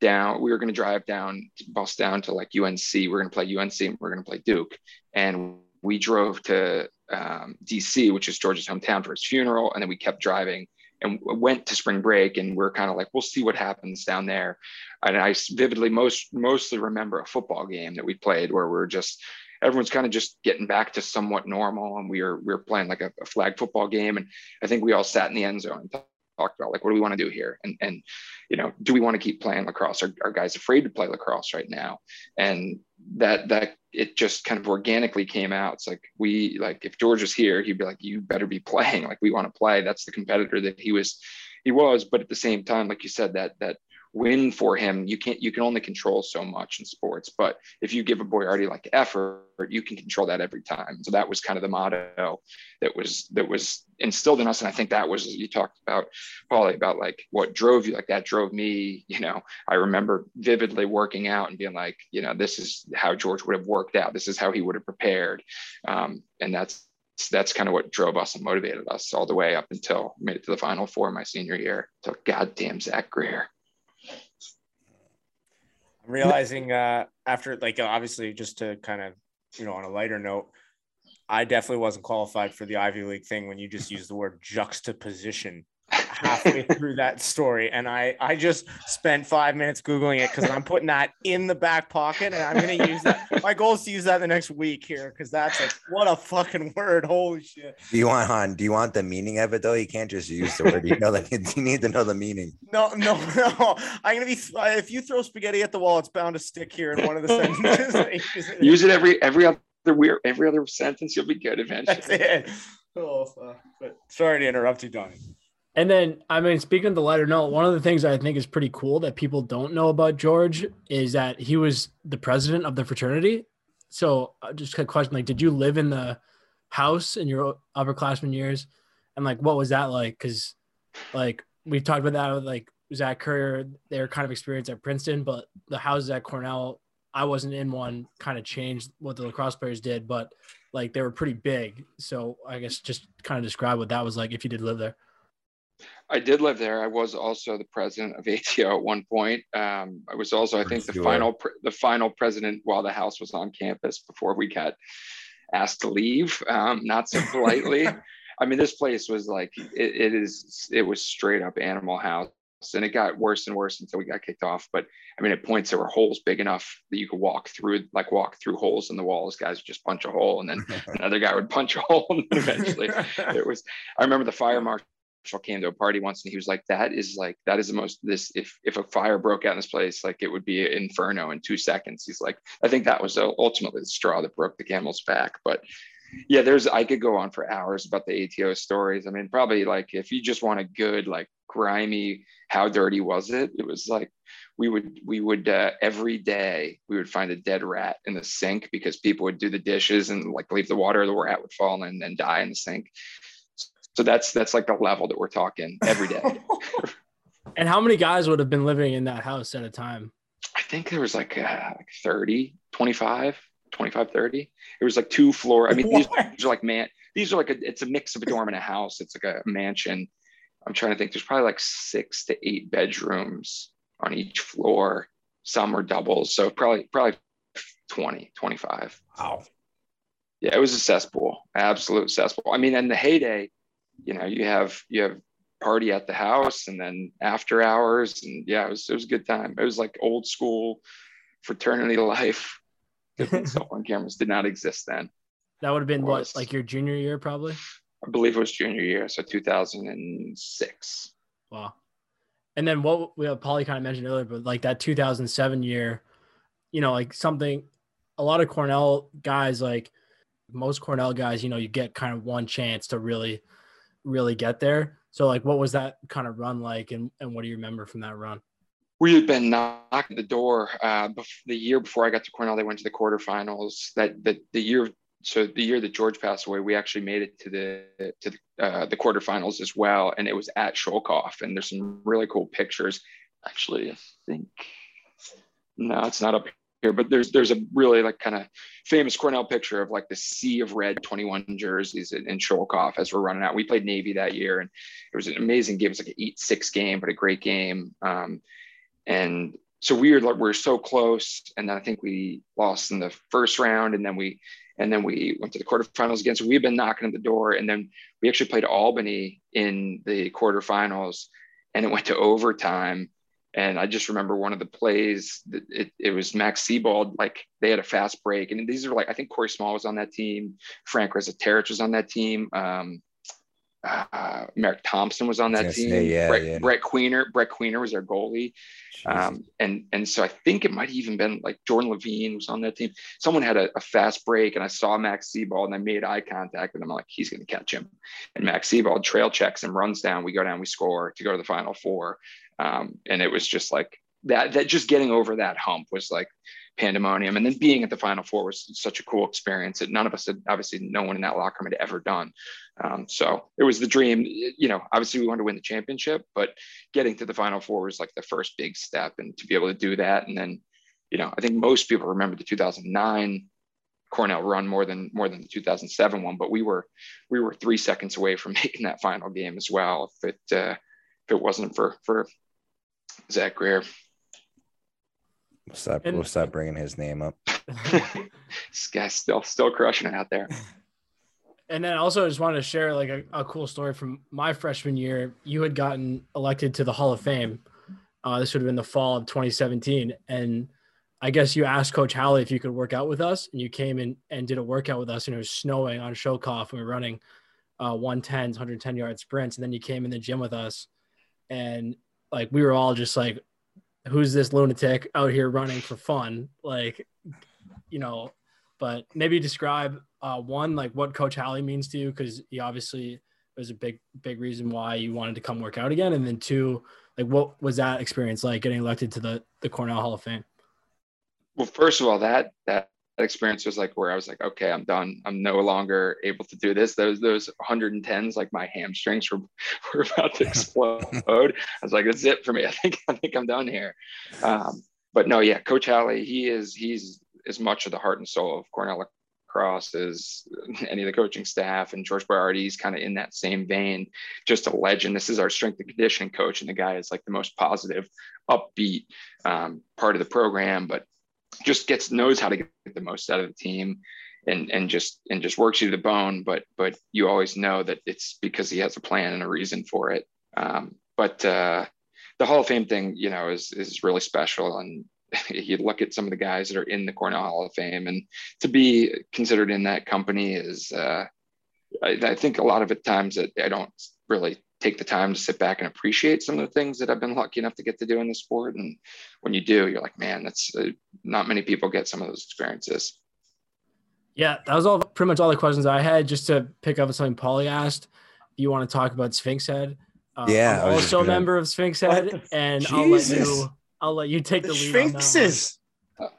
down. We were going to drive down, bus down to like UNC. We we're going to play UNC and we we're going to play Duke, and we drove to um, DC, which is George's hometown, for his funeral, and then we kept driving and went to spring break. And we're kind of like, we'll see what happens down there. And I vividly most mostly remember a football game that we played where we're just everyone's kind of just getting back to somewhat normal, and we were we were playing like a, a flag football game, and I think we all sat in the end zone and talked about like what do we want to do here? And and you know do we want to keep playing lacrosse? Are, are guys afraid to play lacrosse right now? And that that it just kind of organically came out. It's like we like if george was here he'd be like you better be playing. Like we want to play. That's the competitor that he was he was. But at the same time like you said that that win for him you can't you can only control so much in sports. But if you give a Boiardi like effort you can control that every time. So that was kind of the motto that was that was instilled in us. And i think that was you talked about Paulie about like what drove you like that drove me you know. I remember vividly working out and being like you know this is how george would have worked out. This is how he would have prepared. Um, and that's that's kind of what drove us and motivated us all the way up until made it to the final four my senior year. So goddamn Zack Greer. I'm realizing uh, after like obviously just to kind of you know on a lighter note, I definitely wasn't qualified for the Ivy League thing when you just used the word juxtaposition halfway through that story and i i just spent five minutes googling it because i'm putting that in the back pocket and i'm going to use that. My goal is to use that the next week here because that's like what a fucking word. Holy shit. Do you want Han, do you want the meaning of it though? You can't just use the word. You know that you need to know the meaning. No no no. I'm going to be if you throw spaghetti at the wall it's bound to stick here in one of the sentences use it every every other weird every other sentence you'll be good eventually. That's it. Oh, uh, but sorry to interrupt you, Donnie. And then, I mean, speaking of the lighter note, one of the things I think is pretty cool that people don't know about George is that he was the president of the fraternity. So, uh, just a question: like, did you live in the house in your upperclassmen years, and like, what was that like? Because, like, we've talked about that with like Zach Currier, their kind of experience at Princeton, but the houses at Cornell, I wasn't in one, kind of changed what the lacrosse players did, but like they were pretty big. So, I guess just kind of describe what that was like if you did live there. I did live there. I was also the president of ATO at one point. Um, I was also, I think, the final the final president while the house was on campus before we got asked to leave. Um, not so politely. I mean, this place was like it, it is. It was straight up animal house, and it got worse and worse until we got kicked off. But I mean, at points there were holes big enough that you could walk through, like walk through holes in the walls. Guys would just punch a hole, and then another guy would punch a hole, and eventually it was i remember the fire marshal came to a party once and he was like that is like that is the most this if if a fire broke out in this place like it would be an inferno in two seconds. He's like i think that was uh, ultimately the straw that broke the camel's back but yeah there's i could go on for hours about the ato stories. I mean probably like if you just want a good like grimy how dirty was it? It was like we would we would uh, every day we would find a dead rat in the sink because people would do the dishes and like leave the water the rat would fall and then die in the sink so that's that's like the level that we're talking every day. And how many guys would have been living in that house at a time? i think there was like, uh, like 30 25 25 30 it was like two floor i mean these, these are like man these are like a, it's a mix of a dorm and a house. It's like a mansion. I'm trying to think there's probably like six to eight bedrooms on each floor. Some are doubles so probably probably 20 25 Wow. yeah, it was a cesspool, absolute cesspool. I mean, in the heyday, you know, you have you have party at the house and then after hours, and yeah, it was it was a good time. It was like old school fraternity life. Cell phone cameras did not exist then. That would have been what, like your junior year, probably. I believe it was junior year, so 2006. Wow. And then what we have Polly kind of mentioned earlier, but like that 2007 year, you know, like something, a lot of Cornell guys, like most Cornell guys, you know, you get kind of one chance to really, really get there. So like, what was that kind of run like, and and what do you remember from that run? we had been knocked at the door uh, bef- the year before I got to Cornell. They went to the quarterfinals. That the, the year, so the year that George passed away, we actually made it to the to the, uh, the quarterfinals as well, and it was at Schoellkopf. And there's some really cool pictures. Actually, I think no, it's not up here, but there's there's a really like kind of famous Cornell picture of like the sea of red 21 jerseys in, in Schoellkopf as we're running out. We played Navy that year, and it was an amazing game. It was like an eight six game, but a great game. Um, and so we were like we are so close and then i think we lost in the first round and then we and then we went to the quarterfinals again so we've been knocking at the door and then we actually played albany in the quarterfinals and it went to overtime and i just remember one of the plays it, it was max Seibald, like they had a fast break. And these are like i think corey small was on that team. Frank Resetarits was on that team. Um, uh, Merrick Thompson was on that team. say, yeah, Brett, yeah. Brett Queener, Brett Queener was their goalie. Um, and and so I think it might have even been like Jordan Levine was on that team. Someone had a, a fast break, and I saw Max Seibald, and I made eye contact with him. I'm like, he's going to catch him. And Max Seibald trail checks and runs down. We go down, we score to go to the final four. Um, and it was just like that. That just getting over that hump was like pandemonium. And then being at the final four was such a cool experience that none of us had, obviously, no one in that locker room had ever done. Um, so it was the dream. You know, obviously we wanted to win the championship, but getting to the final four was like the first big step. And to be able to do that, and then, you know, I think most people remember the 2009 Cornell run more than more than the 2007 one, but we were we were three seconds away from making that final game as well. If it uh, if it wasn't for for Zack Greer, We'll stop, And- we'll stop bringing his name up. this guy's still still crushing it out there. And then also, I just wanted to share like a, a cool story from my freshman year. You had gotten elected to the Hall of Fame. Uh, this would have been the fall of 2017, and I guess you asked Coach Howley if you could work out with us, and you came in and did a workout with us, and it was snowing on Schoellkopf, and we were running uh, 110s, 110 yard sprints, and then you came in the gym with us, and like we were all just like, "Who's this lunatic out here running for fun?" Like, you know, but maybe describe uh, one like what Coach Halley means to you because he obviously was a big big reason why you wanted to come work out again, and then two, like what was that experience like getting elected to the the Cornell Hall of Fame? Well, first of all, that that experience was like where I was like, okay, I'm done. I'm no longer able to do this. Those those 110s, like my hamstrings were, were about to explode. I was like, that's it for me. I think I think I'm done here. Um, but no, yeah, Coach Halley, he is he's as much of the heart and soul of Cornell lacrosse as any of the coaching staff. And George Boiardi is kind of in that same vein, just a legend. This is our strength and conditioning coach, and the guy is like the most positive, upbeat um, part of the program, but just gets knows how to get the most out of the team and and just and just works you to the bone. But but you always know that it's because he has a plan and a reason for it. Um, but uh, the hall of fame thing you know is is really special. And you look at some of the guys that are in the cornell hall of fame and to be considered in that company is uh, I, I think a lot of the times that i don't really take the time to sit back and appreciate some of the things that I've been lucky enough to get to do in the sport. And when you do, you're like, man, that's uh, not many people get some of those experiences. Yeah, that was all pretty much all the questions I had. Just to pick up on something Paulie asked, you want to talk about Sphinx Head? Uh, yeah, I'm also a member of Sphinx Head, and Jesus. I'll let you. I'll let you take the, the lead. Sphinxes.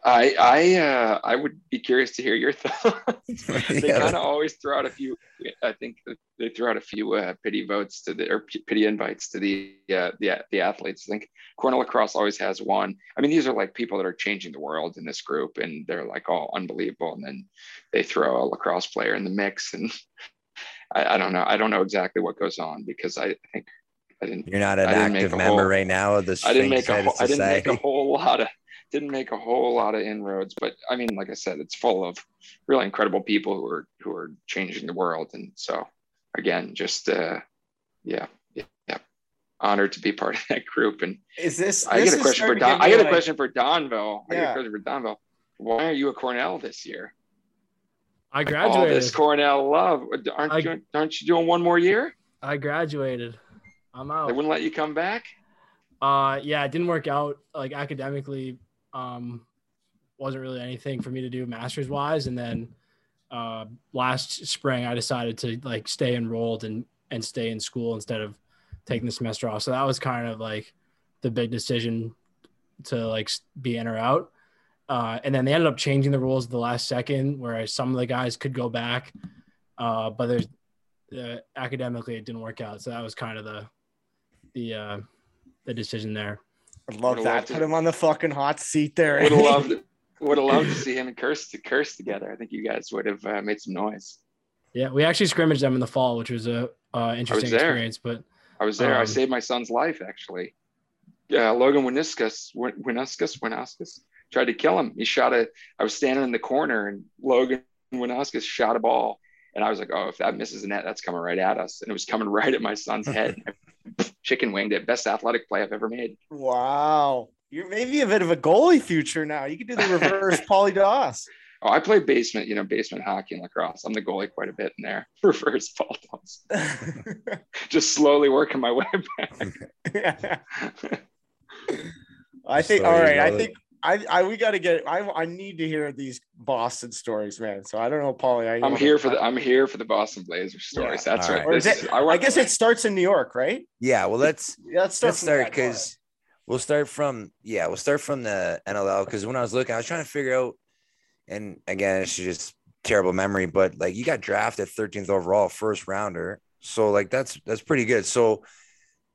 I I uh, I would be curious to hear your thoughts. they yeah. kind of always throw out a few. I think they throw out a few uh, pity votes to the or pity invites to the uh, the the athletes. I think Cornell lacrosse always has one. I mean, these are like people that are changing the world in this group, and they're like all unbelievable. And then they throw a lacrosse player in the mix, and I, I don't know. I don't know exactly what goes on because I think I didn't. You're not an active member whole, right now of the. I didn't make a. Whole, I didn't make a whole lot of didn't make a whole lot of inroads, but I mean, like I said, it's full of really incredible people who are who are changing the world. And so, again, just uh, yeah, yeah, honored to be part of that group. And is this? I this get a question for Don. I get a like, question for Donville. Yeah. I get a question for Donville. Why are you a Cornell this year? I graduated. All this Cornell love. Aren't I, you? Aren't you doing one more year? I graduated. I'm out. They wouldn't let you come back. Uh, yeah, it didn't work out like academically um, wasn't really anything for me to do masters wise. And then uh, last spring, I decided to like stay enrolled and and stay in school instead of taking the semester off. So that was kind of like the big decision to like be in or out. Uh, and then they ended up changing the rules at the last second, where some of the guys could go back, uh, but there's uh, academically it didn't work out. So that was kind of the the uh, the decision there. I love that. Put him on the fucking hot seat there. Would have loved. Would have loved to see him and Curse to curse together. I think you guys would have uh, made some noise. Yeah, we actually scrimmaged them in the fall, which was a uh, interesting experience. But I was there. Um, I saved my son's life actually. Yeah, Logan Wisnauskas, Wisnauskas, Wisnauskas tried to kill him. He shot a. I was standing in the corner, and Logan Wisnauskas shot a ball, and I was like, "Oh, if that misses the net, that's coming right at us." And it was coming right at my son's head. chicken winged it. Best athletic play I've ever made. Wow. You're maybe a bit of a goalie future now. You could do the reverse Paulie Das. Oh, I play basement, you know, basement hockey and lacrosse. I'm the goalie quite a bit in there. Reverse Paul Das. Just slowly working my way back. I think all right. I think I, I we got to get. I I need to hear these Boston stories, man. So I don't know, Paulie. I am here for the I'm here for the Boston Blazers stories. Yeah. That's All right. right. It, I, I, guess it starts in New York, right? Yeah. Well, let's let's start. Let's start because we'll start from yeah we'll start from the NLL because when I was looking, I was trying to figure out, and again, it's just terrible memory, but like you got drafted 13th overall, first rounder. So like that's that's pretty good. So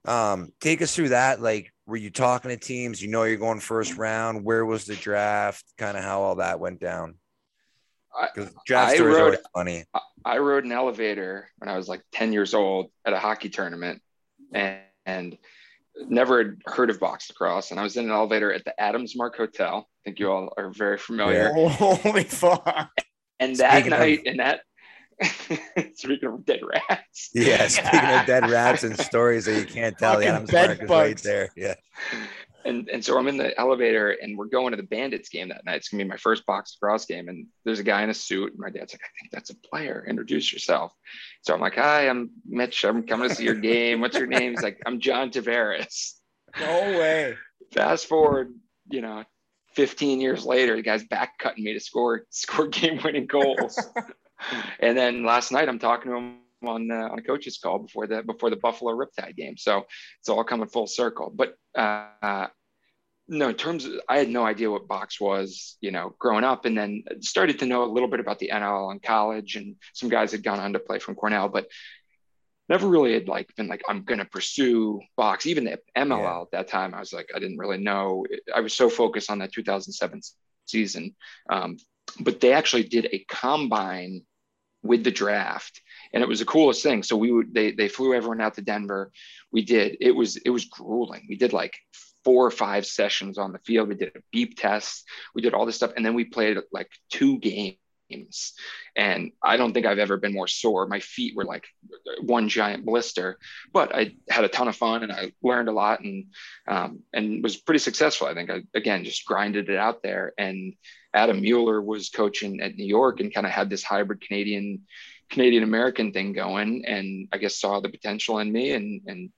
um take us through that like were you talking to teams? You know, you're going first round. Where was the draft? Kind of how all that went down. Because draft I rode, funny. I rode an elevator when I was like 10 years old at a hockey tournament and, and never had heard of box lacrosse. And I was in an elevator at the Adams Mark Hotel. I think you all are very familiar. Holy fuck. And that Speaking night, of- and that speaking of dead rats. Yeah, speaking of dead rats and stories that you can't tell, yeah, I'm bed bugs. right there. Yeah. And and so I'm in the elevator and we're going to the Bandits game that night. It's gonna be my first box lacrosse game. And there's a guy in a suit. And my dad's like, I think that's a player. Introduce yourself. So I'm like, Hi, I'm Mitch. I'm coming to see your game. What's your name? He's like, I'm John Tavares. No way. Fast forward, you know, 15 years later, the guy's back cutting me to score score game winning goals. and then last night, I'm talking to him on uh, on a coach's call before the before the Buffalo Riptide game. So it's all coming full circle. But uh, no, in terms of, I had no idea what box was, you know, growing up, and then started to know a little bit about the NL in college, and some guys had gone on to play from Cornell, but never really had like been like I'm gonna pursue box. Even the MLL yeah. at that time, I was like I didn't really know. I was so focused on that 2007 season, um, but they actually did a combine with the draft and it was the coolest thing so we would they they flew everyone out to denver we did it was it was grueling we did like four or five sessions on the field we did a beep test we did all this stuff and then we played like two games and I don't think I've ever been more sore. My feet were like one giant blister, but I had a ton of fun and I learned a lot and um, and was pretty successful. I think I again just grinded it out there. And Adam Mueller was coaching at New York and kind of had this hybrid Canadian Canadian American thing going, and I guess saw the potential in me and and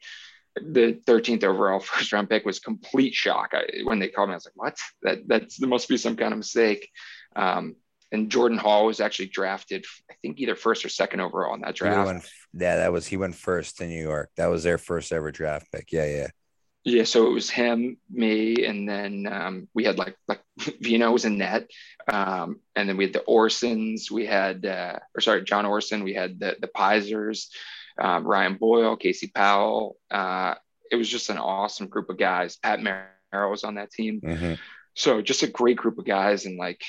the 13th overall first round pick was complete shock I, when they called me. I was like, "What? That that's there must be some kind of mistake." Um, and Jordan Hall was actually drafted, I think either first or second overall in that draft. Went, yeah, that was he went first to New York. That was their first ever draft pick. Yeah, yeah. Yeah, so it was him, me, and then um, we had like like Vino was in net, um, and then we had the Orsons, we had uh, or sorry, John Orson, we had the the Pisers, um, Ryan Boyle, Casey Powell. Uh, it was just an awesome group of guys. Pat Merrill was on that team. Mm-hmm so just a great group of guys and like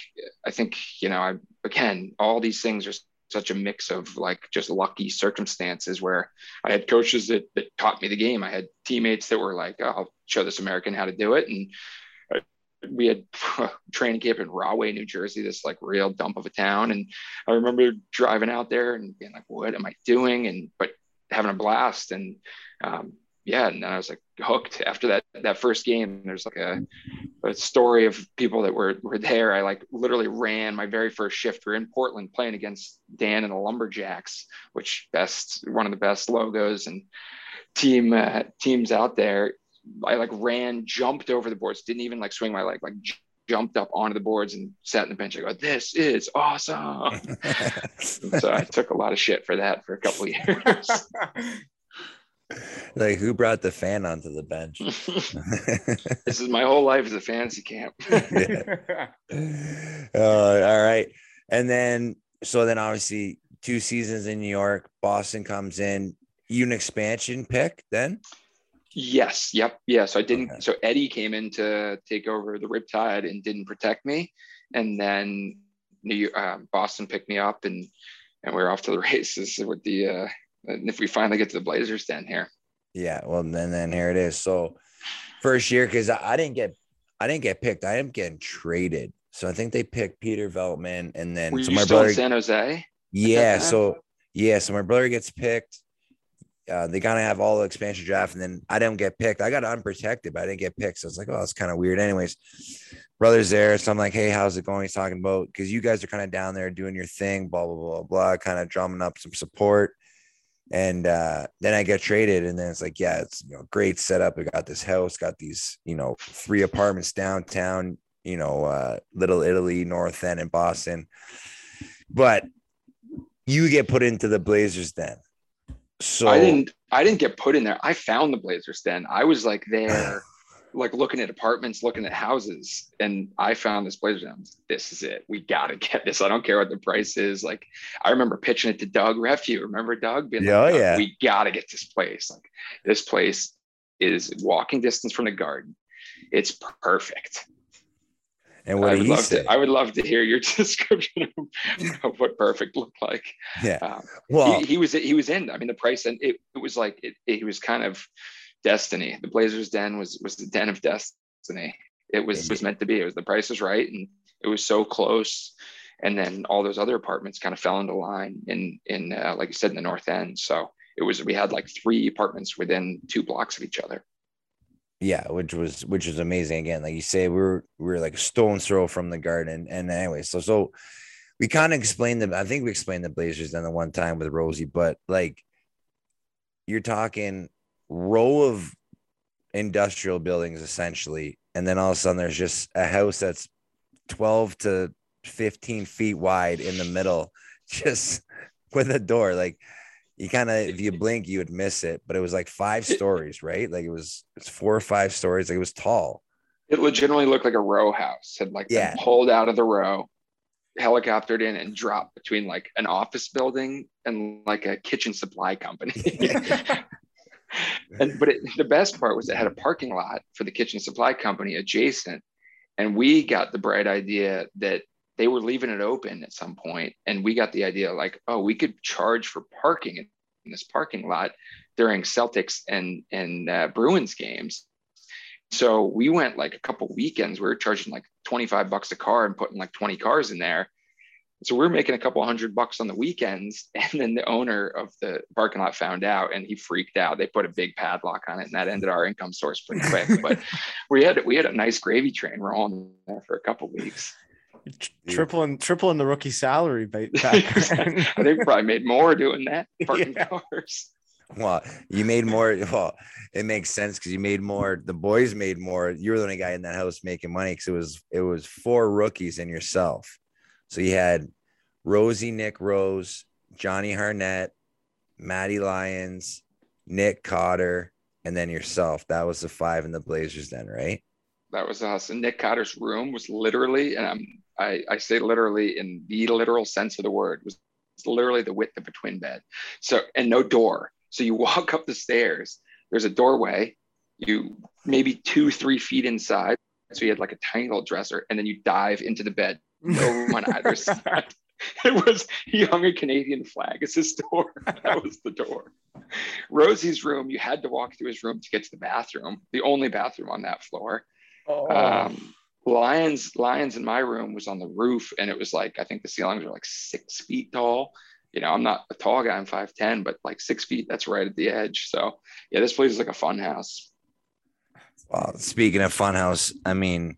i think you know i again all these things are such a mix of like just lucky circumstances where i had coaches that, that taught me the game i had teammates that were like oh, i'll show this american how to do it and we had training camp in Rahway, New Jersey, this like real dump of a town. And I remember driving out there and being like, what am I doing? And, but having a blast. And, um, yeah, and then I was like hooked after that that first game. There's like a, a story of people that were were there. I like literally ran my very first shift. We are in Portland playing against Dan and the LumberJax, which best one of the best logos and team uh, teams out there. I like ran, jumped over the boards, didn't even like swing my leg, like j- jumped up onto the boards and sat in the bench. I go, "This is awesome!" so I took a lot of shit for that for a couple years like who brought the fan onto the bench? This is my whole life as a fantasy camp. Uh, all right. And then so then obviously two seasons in new york boston comes in. You an expansion pick then? Yes. Yep. Yeah. So i didn't okay. so eddie came in to take over the riptide and didn't protect me. And then new uh, boston picked me up and and we are off to the races with the uh, and if we finally get to the Blazers den here. Yeah, well, then then here it is. So first year, because I, I, didn't get I didn't get picked. I am getting traded. So I think they picked Peter Veltman, and then Were so my brother San Jose. Yeah. So yeah, so my brother gets picked. Uh, they gotta have all the expansion draft, and then I didn't get picked. I got unprotected, but I didn't get picked. So I was like, oh, that's kind of weird. Anyways, brother's there. So I'm like, hey, how's it going? He's talking about because you guys are kind of down there doing your thing, blah, blah, blah, blah, kind of drumming up some support. And uh, then I get traded, and then it's like, yeah, it's you know great setup. We got this house, got these you know three apartments downtown, you know, uh, Little Italy, North End, and Boston. But you get put into the Blazers den. So I didn't. I didn't get put in there. I found the Blazers den. I was like there like looking at apartments, looking at houses, and I found this place. And this is it. We got to get this. I don't care what the price is. Like I remember pitching it to Doug Refue. Remember Doug? Being yeah, like, oh, yeah. We got to get this place. Like this place is walking distance from the garden. It's perfect. And what I would love say? to. I would love to hear your description of, of what perfect looked like. Yeah. Um, well, he, he, was he was in. I mean, the price and it, it was like it, it was kind of destiny. The Blazers den was was the den of destiny. It was was meant to be. It was the price was right, and it was so close. And then all those other apartments kind of fell into line in in uh, like you said in the North End. So it was we had like three apartments within two blocks of each other. Yeah, which was which was amazing. Again, like you say, we were we were like a stone's throw from the garden. And anyway, so so we kind of explained them. I think we explained the Blazers den the one time with Rosie, but like you're talking row of industrial buildings essentially and then all of a sudden there's just a house that's 12 to 15 feet wide in the middle, just with a door. Like you kind of, if you blink, you would miss it. But it was like five stories, right? Like it was, it's four or five stories. Like it was tall. It legitimately looked like a row house. Had like Yeah. pulled out of the row, helicoptered in, and dropped between like an office building and like a kitchen supply company. and but it, the best part was it had a parking lot for the kitchen supply company adjacent, and we got the bright idea that they were leaving it open at some point, and we got the idea like, oh, we could charge for parking in, this parking lot during Celtics and and uh, Bruins games. So we went like a couple weekends. We were charging like 25 bucks a car and putting like 20 cars in there. So we are making a couple hundred bucks on the weekends. And then the owner of the parking lot found out and he freaked out. They put a big padlock on it and that ended our income source pretty quick. but we had we had a nice gravy train rolling there for a couple weeks. Tr- Tripling, tripling the rookie salary ba- back then. I think we probably made more doing that parking Yeah. cars. Well, you made more. Well, it makes sense because you made more. The boys made more. You were the only guy in that house making money because it was it was four rookies and yourself. So you had Rosie, Nick Rose, Johnny Harnett, Maddie Lyons, Nick Cotter, and then yourself. That was the five in the Blazers den, right? That was us. And Nick Cotter's room was literally, and I'm, I, I say literally in the literal sense of the word, was literally the width of a twin bed. So, and no door. So you walk up the stairs, there's a doorway, you maybe two, three feet inside. So you had like a tiny little dresser, and then you dive into the bed. No room on either side. It was, he hung a Canadian flag as his door. That was the door. Rosie's room, you had to walk through his room to get to the bathroom, the only bathroom on that floor Oh, um, lions lions in my room was on the roof and it was like i think the ceilings were like six feet tall you know i'm not a tall guy i'm 5'10 but like six feet that's right at the edge so yeah this place is like a fun house Well, speaking of Funhouse, I mean,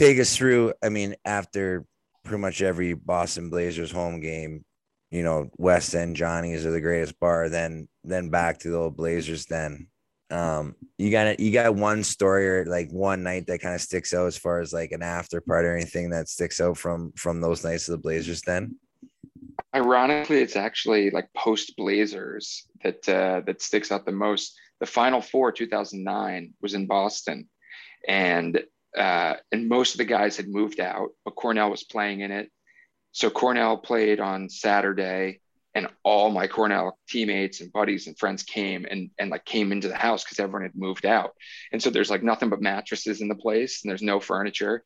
take us through. I mean, after pretty much every Boston Blazers home game, you know, West End Johnny's are the greatest bar. Then, then back to the old Blazers. Then, um, you got you got one story or like one night that kind of sticks out as far as like an after party or anything that sticks out from from those nights of the Blazers. Then, ironically it's actually like post blazers that uh, that sticks out the most the final four 2009 was in boston and uh, and most of the guys had moved out but cornell was playing in it. So cornell played on saturday and all my cornell teammates and buddies and friends came and and like came into the house because everyone had moved out. And so there's like nothing but mattresses in the place and there's no furniture.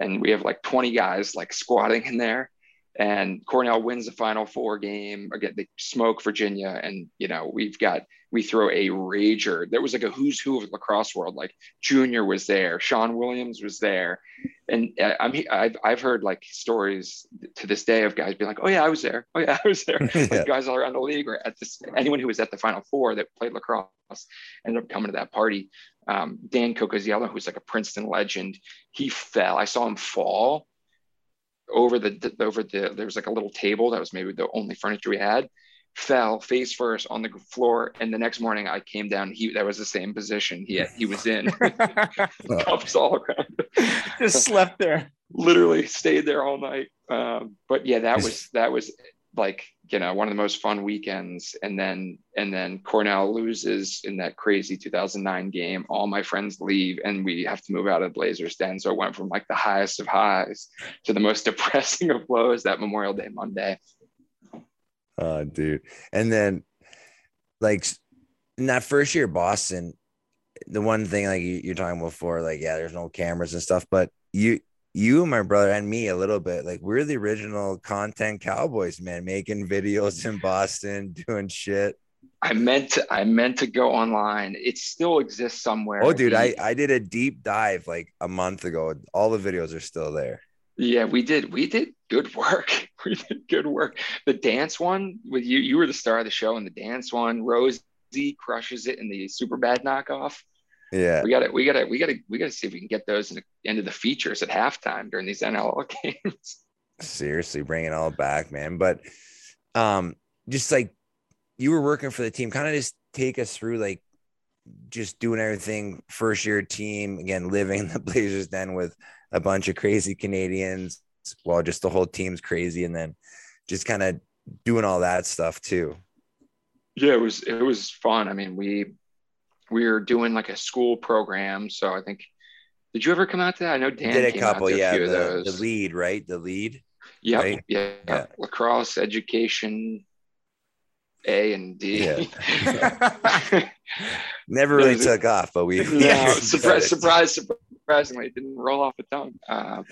And we have like 20 guys like squatting in there and Cornell wins the final four game again they smoke Virginia. And you know we've got we throw a rager. There was like a who's who of lacrosse world. Like Junior was there. Shawn Williams was there. And I'm I've, I've heard like stories to this day of guys being like oh yeah I was there. Oh yeah I was there. Yeah. like guys all around the league or at this anyone who was at the final four that played lacrosse ended up coming to that party. Um, Dan Cocoziello who's like a Princeton legend he fell. I saw him fall over the over the there was like a little table that was maybe the only furniture we had fell face first on the floor and the next morning i came down he that was the same position he had, he was in. Cups all around. Just slept there. literally stayed there all night. Um, but yeah that was that was like you know one of the most fun weekends. And then and then cornell loses in that crazy 2009 game. All my friends leave and we have to move out of the blazers den. So it went from like the highest of highs to the most depressing of lows that memorial day monday. Oh, dude. And then, like, in that first year, Boston, the one thing, like, you, you're talking before, like, yeah, there's no cameras and stuff, but you, you, my brother, and me a little bit, like, we're the original content cowboys, man, making videos in Boston, doing shit. i meant to i meant to go online it still exists somewhere Oh, dude, I, I did a deep dive like a month ago. All the videos are still there. Yeah, we did. We did good work. We did good work. The dance one with you, you were the star of the show, and the dance one, Rosie crushes it in the super bad knockoff. Yeah. We got to, we got to, we got to, we got to see if we can get those in the, into the features at halftime during these NLL games. seriously bring it all back man but um just like you were working for the team kind of just take us through like just doing everything first year team again, living in the Blazers den with a bunch of crazy Canadians Well, just the whole team's crazy, and then just kind of doing all that stuff too. Yeah, it was it was fun. I mean, we we were doing like a school program, so I think. Did you ever come out to that? I know Dan Did a couple, out to a yeah. The, those. the lead, right? The lead. Yep, right? yeah, Yeah. Lacrosse education, A and D. Never really took off, but we no, surprise, surprise, surprisingly, it didn't roll off the tongue. Um,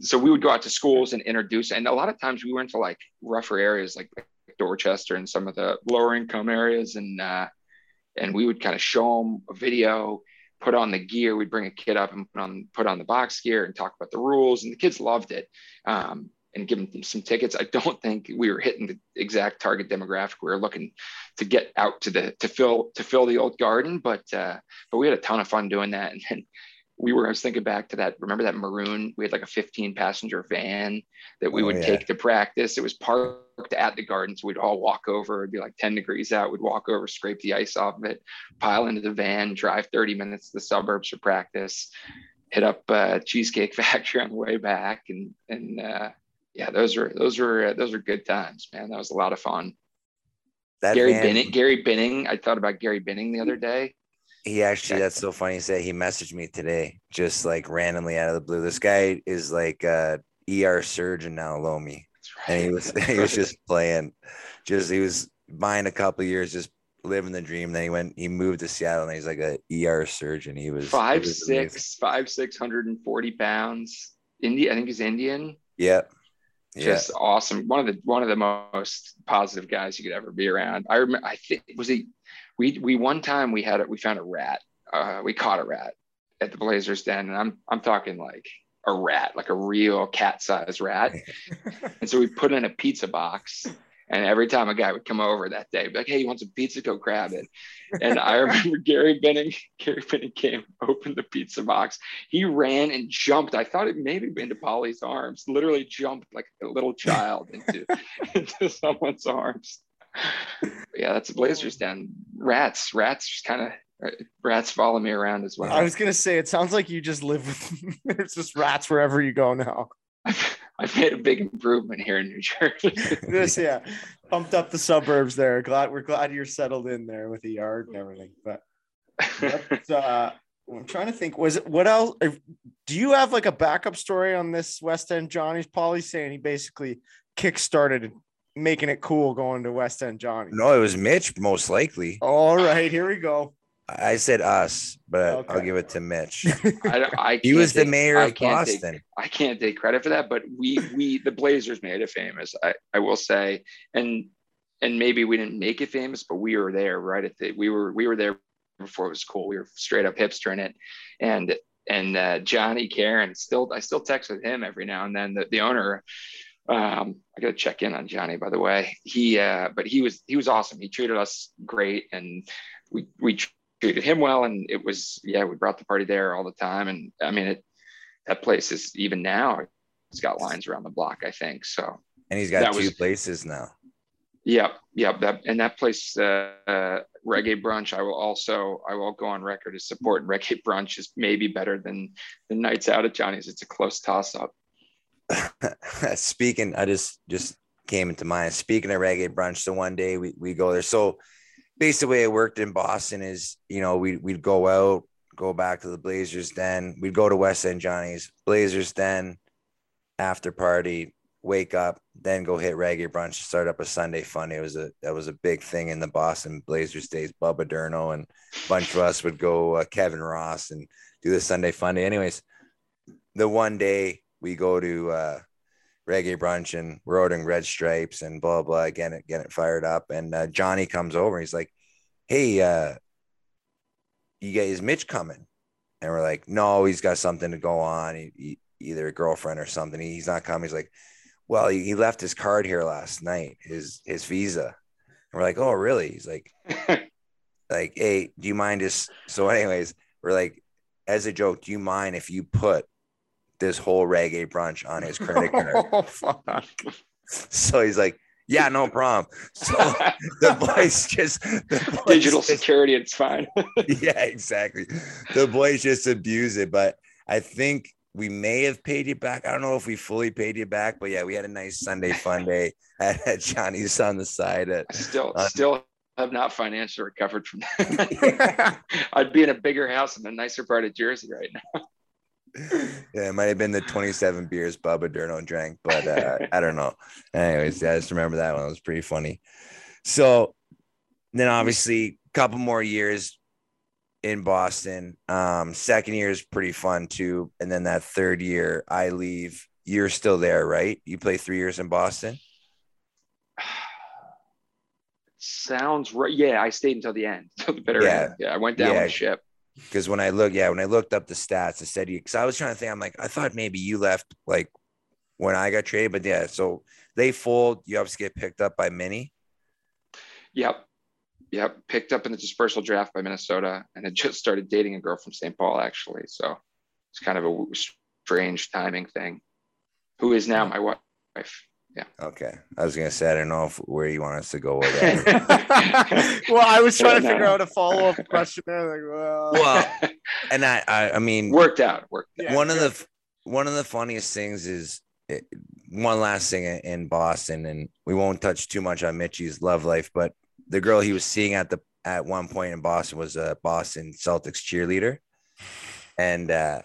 so we would go out to schools and introduce, and a lot of times we went to like rougher areas like Dorchester and some of the lower income areas, and uh, and we would kind of show them a video, put on the gear. We'd bring a kid up and put on put on the box gear and talk about the rules, and the kids loved it. Um, and give them some tickets. I don't think we were hitting the exact target demographic we were looking to get out to the to fill to fill the old garden, but uh, but we had a ton of fun doing that. And then we were, I was thinking back to that. Remember that maroon? We had like a 15 passenger van that we Oh, would yeah. take to practice. It was parked at the garden. So we'd all walk over. It'd be like 10 degrees out. We'd walk over, scrape the ice off of it, pile into the van, drive 30 minutes to the suburbs for practice, hit up uh, Cheesecake Factory on the way back. And, and, uh, yeah, those are, those are, uh, those are good times, man. That was a lot of fun. that Gary van- Binning, Gary Binning. I thought about Gary Binning the other day. He actually, that's so funny. He said he messaged me today, just like randomly out of the blue. This guy is like a ER surgeon now, Lomy, And he was he was just playing, just he was buying a couple years, just living the dream. Then he went, he moved to Seattle, and he's like a ER surgeon. He was five was amazing. six, five six hundred and forty pounds. India, I think he's Indian. Yep. Yeah. Just awesome. One of the one of the most positive guys you could ever be around. I remember. I think was he. We we one time we had it. We found a rat. Uh, we caught a rat at the Blazers den, and I'm I'm talking like a rat, like a real cat-sized rat. and so we put in a pizza box. And every time a guy would come over that day, be like, "Hey, you want some pizza? Go grab it." And I remember Gary Benning. Gary Benning came, opened the pizza box. He ran and jumped. I thought it maybe into Paulie's arms. Literally jumped like a little child into into someone's arms. Yeah, that's a Blazers oh. den. Rats, rats, just kind of rats follow me around as well. I was gonna say it sounds like you just live with there's just rats wherever you go now. I've, I've made a big improvement here in New Jersey. This yeah, pumped up the suburbs there. Glad we're glad you're settled in there with the yard and everything. But What, uh, I'm trying to think. Was it what else? if- Do you have like a backup story on this West End Johnny's? Paulie saying he basically kick-started making it cool going to West End Johnny. No, it was Mitch, most likely. All right, here we go. I said us, but I'll give it to Mitch. I, I He can't was the mayor I of can't take- I can't take credit for that, but we we the Blazers made it famous. I, I will say, and and maybe we didn't make it famous, but we were there right at the we were we were there before it was cool. We were straight up hipster in it, and and uh, Johnny Karen still I still text with him every now and then. The, the owner, um, I got to check in on Johnny by the way. He uh, but he was he was awesome. He treated us great, and we we treated him well, and it was yeah we brought the party there all the time, and I mean it that place is even now it's got lines around the block i think so And he's got two was- places now. yep yep that and that place uh, uh reggae brunch i will also i will go on record as supporting reggae brunch is maybe better than the nights out at johnny's it's a close toss up speaking, I just just came into mind. Speaking of reggae brunch, so one day we, we go there. So basically, the way it worked in Boston is, you know, we we'd go out, go back to the Blazers Den. We'd go to West End Johnny's Blazers Den after party, wake up, then go hit reggae brunch, start up a Sunday fun. It was a that was a big thing in the Boston Blazers days. Bubba Durno and a bunch of us would go. Uh, Kevin Ross and do the Sunday fun. Anyways, the one day we go to uh, reggae brunch and we're ordering red stripes and blah blah. Getting it, getting it fired up. And uh, Johnny comes over. He's like, "Hey, uh, you guys, is Mitch coming?" And we're like, "No, he's got something to go on. He, he, either a girlfriend or something. He's not coming." He's like, "Well, he, he left his card here last night. His his visa." And we're like, "Oh, really?" He's like, "Like, hey, do you mind just?" So, anyways, we're like, as a joke, do you mind if you put this whole reggae brunch on his credit card? Oh fuck. So he's like, Yeah, no problem. So the boys just the boys Digital just- security, it's fine. yeah, exactly. The boys just abuse it, but I think we may have paid you back. I don't know if we fully paid you back, but yeah, we had a nice Sunday fun day at, at Johnny's on the side. At, I still Uh, still have not financially recovered from that. I'd be in a bigger house in a nicer part of Jersey right now. yeah, it might have been the 27 beers Bubba Durno drank, but uh, I don't know. Anyways, yeah, I just remember that one. It was pretty funny. So then obviously a couple more years in Boston. Um, second year is pretty fun too. And then that third year, I leave. You're still there, right? You play three years in Boston. Sounds right. Yeah, I stayed until the end, until the bitter Yeah. end. Yeah, I went down Yeah. with the ship. Because when I look, yeah, when I looked up the stats, I said you because I was trying to think, I'm like, I thought maybe you left like when I got traded, but yeah, so they fold, you obviously get picked up by Mini. Yep. Yep. Picked up in the dispersal draft by Minnesota and had just started dating a girl from St. Paul, actually. So it's kind of a strange timing thing. Who is now hmm. my wife. Okay. I was gonna say I don't know if where you want us to go with that. well, I was trying to figure out a follow up question there. Like, well, well, and I, I I mean worked out. Worked out. Yeah, one of good. the one of the funniest things is eh, one last thing in- in Boston, and we won't touch too much on Mitchie's love life, but the girl he was seeing at the at one point in Boston was a Boston Celtics cheerleader, and uh,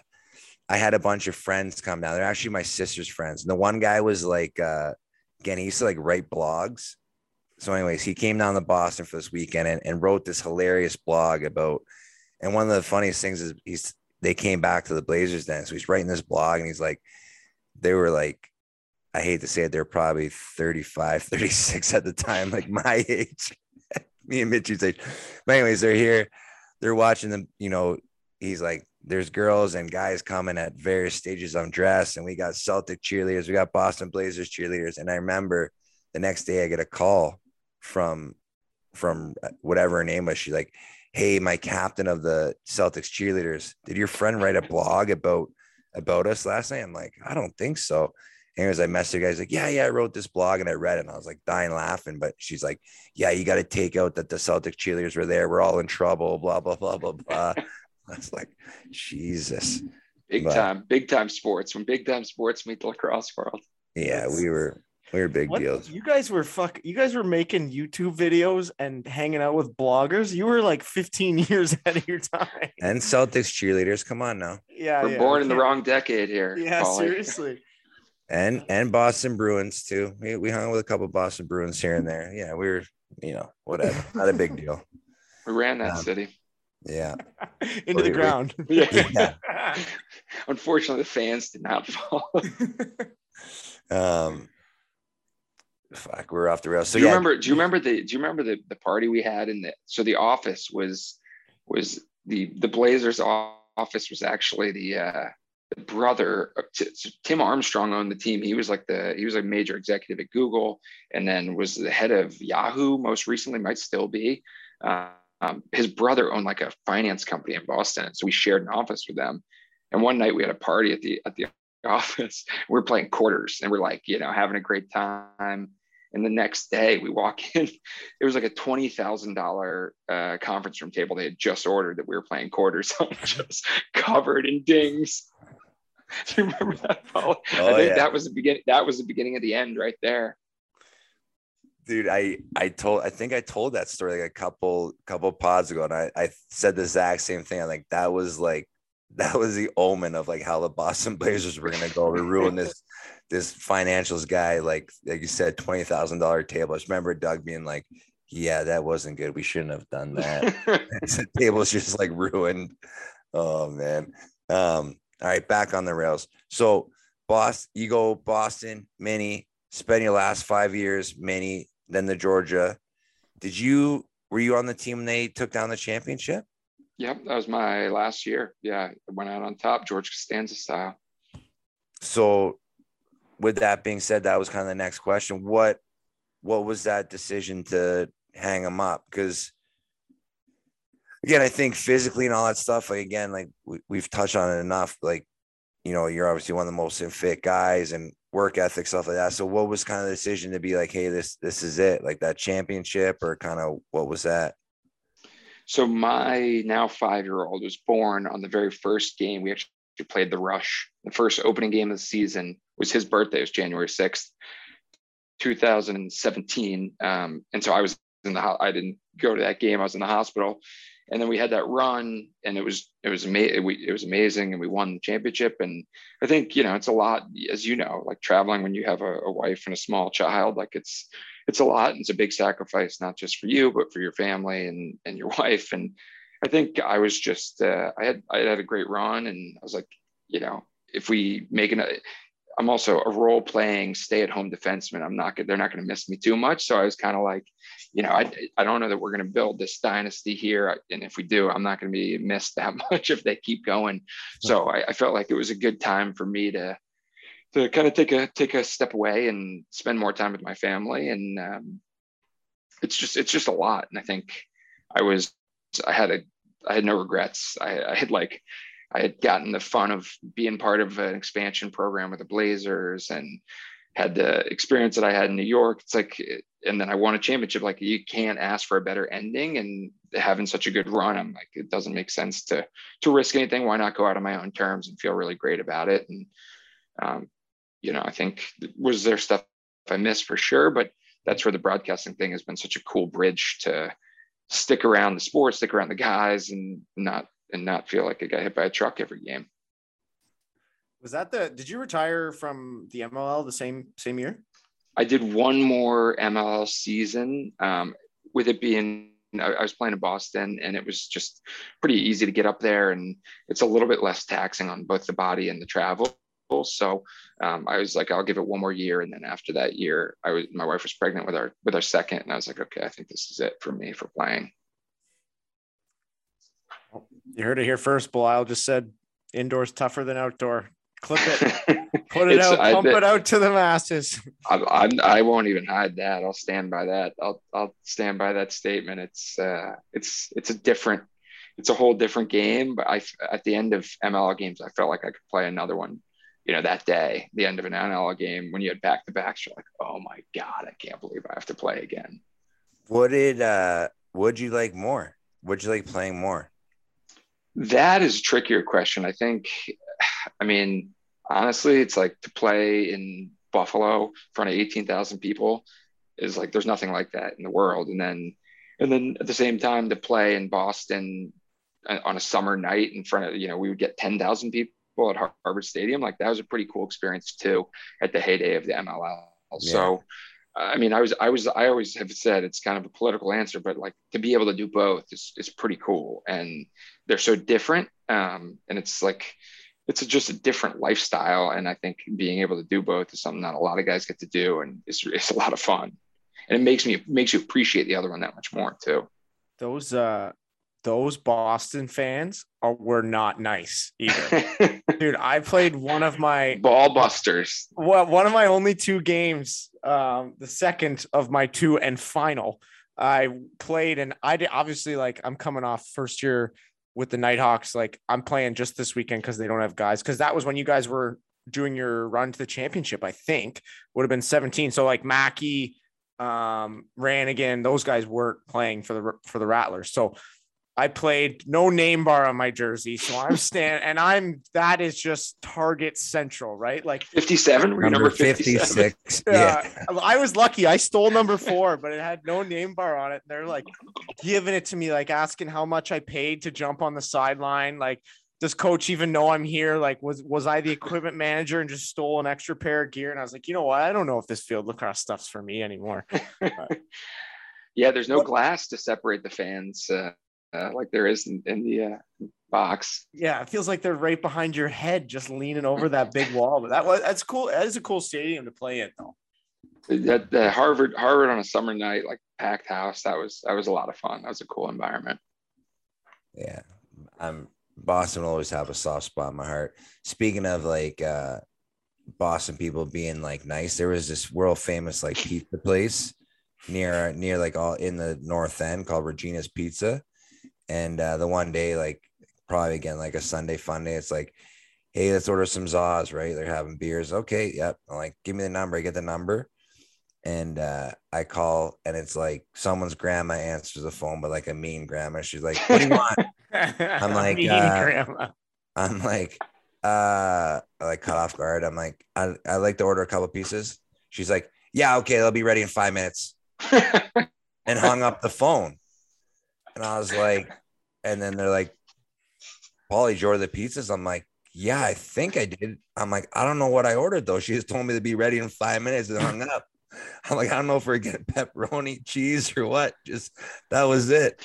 I had a bunch of friends come down. They're actually my sister's friends. And the one guy was like, uh, again, he used to like write blogs. So, anyways, he came down to Boston for this weekend and, and wrote this hilarious blog about. And one of the funniest things is he's they came back to the Blazers den. So he's writing this blog and he's like, they were like, I hate to say it, they're probably 35, 36 at the time, like my age, me and Mitchie's age. But anyways, they're here, they're watching them, you know, he's like, there's girls and guys coming at various stages of dress, and we got Celtic cheerleaders, we got Boston Blazers cheerleaders. And I remember the next day I get a call from from whatever her name was. She's like, Hey, my captain of the Celtics cheerleaders, did your friend write a blog about about us last night? I'm like, I don't think so. Anyways, I messaged her guys like, Yeah, yeah, I wrote this blog and I read it. And I was like dying laughing. But she's like, Yeah, you got to take out that the Celtic cheerleaders were there. We're all in trouble, blah, blah, blah, blah, blah. I was like, Jesus. Big But- time, big time sports. When big time sports meet the lacrosse world. Yeah, we were we were big what? deals. You guys were fuck. You guys were making YouTube videos and hanging out with bloggers. You were like 15 years ahead of your time. And Celtics cheerleaders, come on now. Yeah, We're yeah, born I in the wrong decade here. Yeah, Paulie. seriously. And and Boston Bruins too. We, we hung with a couple Boston Bruins here and there. Yeah, we were, you know, whatever. Not a big deal. We ran that Um, city. Yeah. Into the We- we- ground. Yeah. Unfortunately, the fans did not fall. Um fuck, we're off the rails. So do you yeah, remember? Do you remember the? Do you remember the the party we had in the? So the office was was the the Blazers office was actually the uh, the brother of Tim Armstrong owned the team. He was like the he was a major executive at Google, and then was the head of Yahoo. Most recently, might still be. Uh, um, his brother owned like a finance company in Boston, so we shared an office with them. And one night we had a party at the at the office. We are playing quarters, and we're like, you know, having a great time. And the next day we walk in, it was like a twenty thousand dollar uh, conference room table they had just ordered that we were playing quarters on, just covered in dings. Do you remember that? Paul? Oh, I think yeah. that was the beginning. That was the beginning of the end, right there. Dude, I I told I think I told that story like a couple couple pods ago, and I I said the exact same thing. I'm like, that was like that was the omen of like how the Boston Blazers were gonna go to ruin this this financials guy, like like you said, twenty thousand dollar table. I just remember Doug being like, Yeah, that wasn't good. We shouldn't have done that. the table's just like ruined. Oh man. Um, all right, back on the rails. So Boston, you go Boston, mini, spend your last five years, mini, then the Georgia. Did you were you on the team they took down the championship? Yep, that was my last year. Yeah, I went out on top, George Costanza style. So with that being said, that was kind of the next question. What what was that decision to hang him up? Because again, I think physically and all that stuff, like again, like we, we've touched on it enough. Like you know, you're obviously one of the most in fit guys and work ethic stuff like that. So what was kind of the decision to be like, hey, this this is it, like that championship, or kind of what was that? So my now five year old was born on the very first game. We actually played the Rush. The first opening game of the season was his birthday. It was January sixth, two thousand and seventeen. Um, and so I was in the I didn't go to that game. I was in the hospital, and then we had that run and it was it was amazing it was amazing and we won the championship. And i think you know it's a lot as you know like traveling when you have a, a, wife and a small child like it's it's a lot and it's a big sacrifice not just for you but for your family and and your wife. And i think i was just uh, i had i had a great run and i was like you know if we make an I'm also a role playing stay at home defenseman. I'm not they're not going to miss me too much. So I was kind of like, you know, I, I don't know that we're going to build this dynasty here. And if we do, I'm not going to be missed that much if they keep going. So I, I felt like it was a good time for me to, to kind of take a, take a step away and spend more time with my family. And um, it's just, it's just a lot. And I think I was, I had a, I had no regrets. I, I had like, I had gotten the fun of being part of an expansion program with the Blazers and had the experience that I had in New York. It's like, and then I won a championship. Like you can't ask for a better ending. And having such a good run, I'm like, it doesn't make sense to to risk anything. Why not go out on my own terms and feel really great about it? And um, you know, I think was there stuff I missed for sure, but that's where the broadcasting thing has been such a cool bridge to stick around the sport, stick around the guys, and not and not feel like I got hit by a truck every game. Was that the? Did you retire from the MLL the same same year? I did one more MLL season. Um, with it being, I was playing in Boston, and it was just pretty easy to get up there, and it's a little bit less taxing on both the body and the travel. So um, I was like, I'll give it one more year, and then after that year, I was my wife was pregnant with our with our second, and I was like, okay, I think this is it for me for playing. You heard it here first. Belisle just said indoors tougher than outdoor. Clip it, put it out, pump it out to the masses. I, I, I, won't even hide that. I'll stand by that. I'll I'll stand by that statement. It's uh, it's it's a different, it's a whole different game. But I at the end of ML games, I felt like I could play another one. You know, that day, the end of an MLL game, when you had back to backs, you're like, oh my god, I can't believe I have to play again. What did uh, would you like more? Would you like playing more? That is a trickier question. I think, I mean, honestly, it's like to play in Buffalo in front of 18,000 people is like there's nothing like that in the world. And then, and then at the same time, to play in Boston on a summer night in front of, you know, we would get 10,000 people at Harvard Stadium. Like that was a pretty cool experience too at the heyday of the MLL. Yeah. So, I mean, I was, I was, I always have said it's kind of a political answer, but like to be able to do both is, is pretty cool. And they're so different. Um, and it's like, it's a, just a different lifestyle. And I think being able to do both is something that a lot of guys get to do. And it's, it's a lot of fun. And it makes me, it makes you appreciate the other one that much more too. Those, uh, those Boston fans are were not nice either. Dude, I played one of my ball busters. Well, one of my only two games, um, the second of my two and final. I played and I did obviously like I'm coming off first year with the Knighthawks. Like I'm playing just this weekend because they don't have guys. Cause that was when you guys were doing your run to the championship, I think would have been 17. So like Mackey, um, Ranagan, those guys weren't playing for the for the Rattlers. So I played no name bar on my jersey. So I'm stand and I'm that is just target central, right? Like 57, number, number 56. yeah. I was lucky. I stole number four, but it had no name bar on it. They're like giving it to me, like asking how much I paid to jump on the sideline. Like, does coach even know I'm here? Like, was was I the equipment manager and just stole an extra pair of gear? And I was like, you know what? I don't know if this field lacrosse stuff's for me anymore. yeah, there's no glass to separate the fans. Uh, uh, like there is in, in the uh, box. Yeah, it feels like they're right behind your head, just leaning over that big wall. But that was that's cool. That is a cool stadium to play in, though. That the Harvard Harvard on a summer night, like packed house. That was that was a lot of fun. That was a cool environment. Yeah, I'm Boston will always have a soft spot in my heart. Speaking of like uh Boston people being like nice, there was this world famous like pizza place near near like all in the north end called Regina's Pizza and uh, the one day, like probably again, like a Sunday fun day, it's like hey, let's order some Zaws, right? They're having beers. Okay, yep. I'm like, give me the number. I get the number. And uh, I call, and it's like someone's grandma answers the phone, but like a mean grandma. She's like, "What do you want?" I'm like, Mean uh, grandma. I'm like, uh, I like cut off guard. I'm like, I I like to order a couple pieces. She's like, yeah, okay, they'll be ready in five minutes, and hung up the phone. And I was like, and then they're like, Paulie, did you order the pizzas? I'm like, yeah, I think I did. I'm like, I don't know what I ordered though. She just told me to be ready in five minutes and hung up. I'm like, I don't know if we're getting pepperoni, cheese, or what. Just that was it.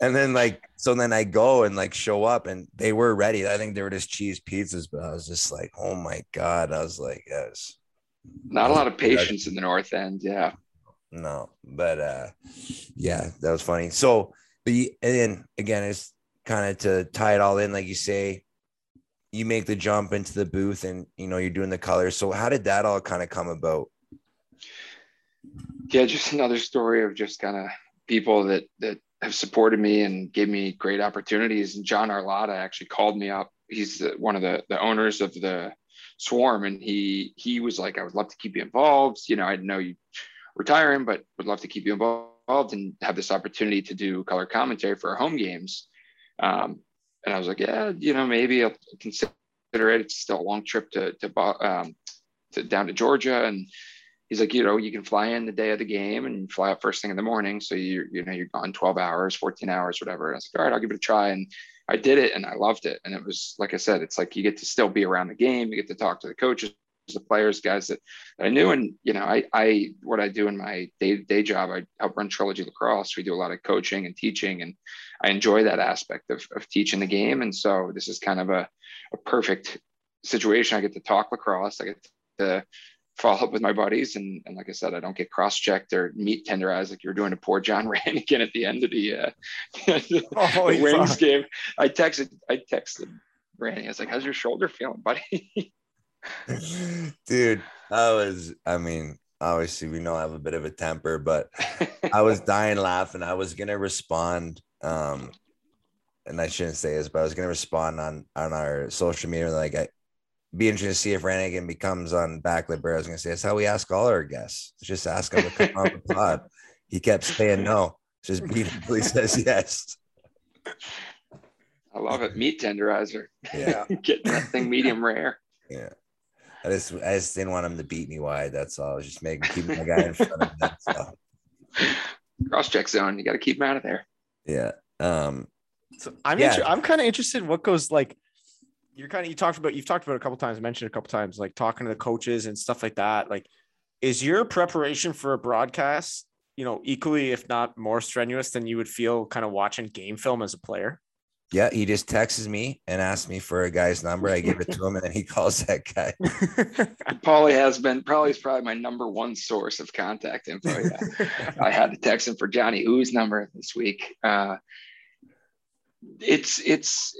and then like, so then I go and like show up and they were ready. I think they were just cheese pizzas, but I was just like, oh my God. I was like, yes. Not a lot of patience in the North End. Yeah. No, but uh yeah, that was funny. So the and then again, it's kind of to tie it all in, like you say, you make the jump into the booth and you know you're doing the colors. So how did that all kind of come about? Yeah, just another story of just kind of people that that have supported me and gave me great opportunities. And John Arlotta actually called me up. He's the, one of the the owners of the Swarm, and he he was like, "I would love to keep you involved. You know, I know you retiring, but would love to keep you involved and have this opportunity to do color commentary for our home games." Um, and I was like, "Yeah, you know, maybe I'll consider it. It's still a long trip to to, um, to down to Georgia, and he's like, you know, you can fly in the day of the game and fly out first thing in the morning. So you you know you're gone 12 hours, 14 hours, whatever. And I was like, all right, I'll give it a try. And I did it and I loved it. And it was like I said, it's like you get to still be around the game, you get to talk to the coaches, the players, guys that, that I knew. And you know, I I what I do in my day to day job, I help run Trilogy Lacrosse. We do a lot of coaching and teaching, and I enjoy that aspect of of teaching the game. And so this is kind of a, a perfect situation. I get to talk lacrosse. I get to follow up with my buddies. And, and like I said, I don't get cross checked or meat tenderized like you're doing to poor John Ranagan at the end of the, uh, Oh, the Wings game. I texted, I texted Randy. I was like, how's your shoulder feeling, buddy? Dude, I was, I mean, obviously we know I have a bit of a temper, but I was dying laughing. I was gonna respond. Um, and I shouldn't say this, but I was gonna respond on on our social media. Like I be interested to see if Ranagan becomes on backlit bear. I was gonna say that's how we ask all our guests. Just ask him to come on the pod. He kept saying no. Just beautifully says yes. I love it. Meat tenderizer. Yeah. Getting that thing medium rare. Yeah. I just I just didn't want him to beat me wide. That's all. I was just making keeping my guy in front of him. So, Cross check zone. You got to keep him out of there. yeah. Um So I'm Yeah. inter- I'm kind of interested in what goes like you're kind of you talked about you've talked about it a couple times mentioned it a couple times like talking to the coaches and stuff like that like is your preparation for a broadcast you know equally if not more strenuous than you would feel kind of watching game film as a player yeah, he just texts me and asks me for a guy's number. I give it to him and then he calls that guy. Paulie has been probably is probably my number one source of contact info. Yeah. I had to text him for Johnny Who's number this week. Uh, it's it's.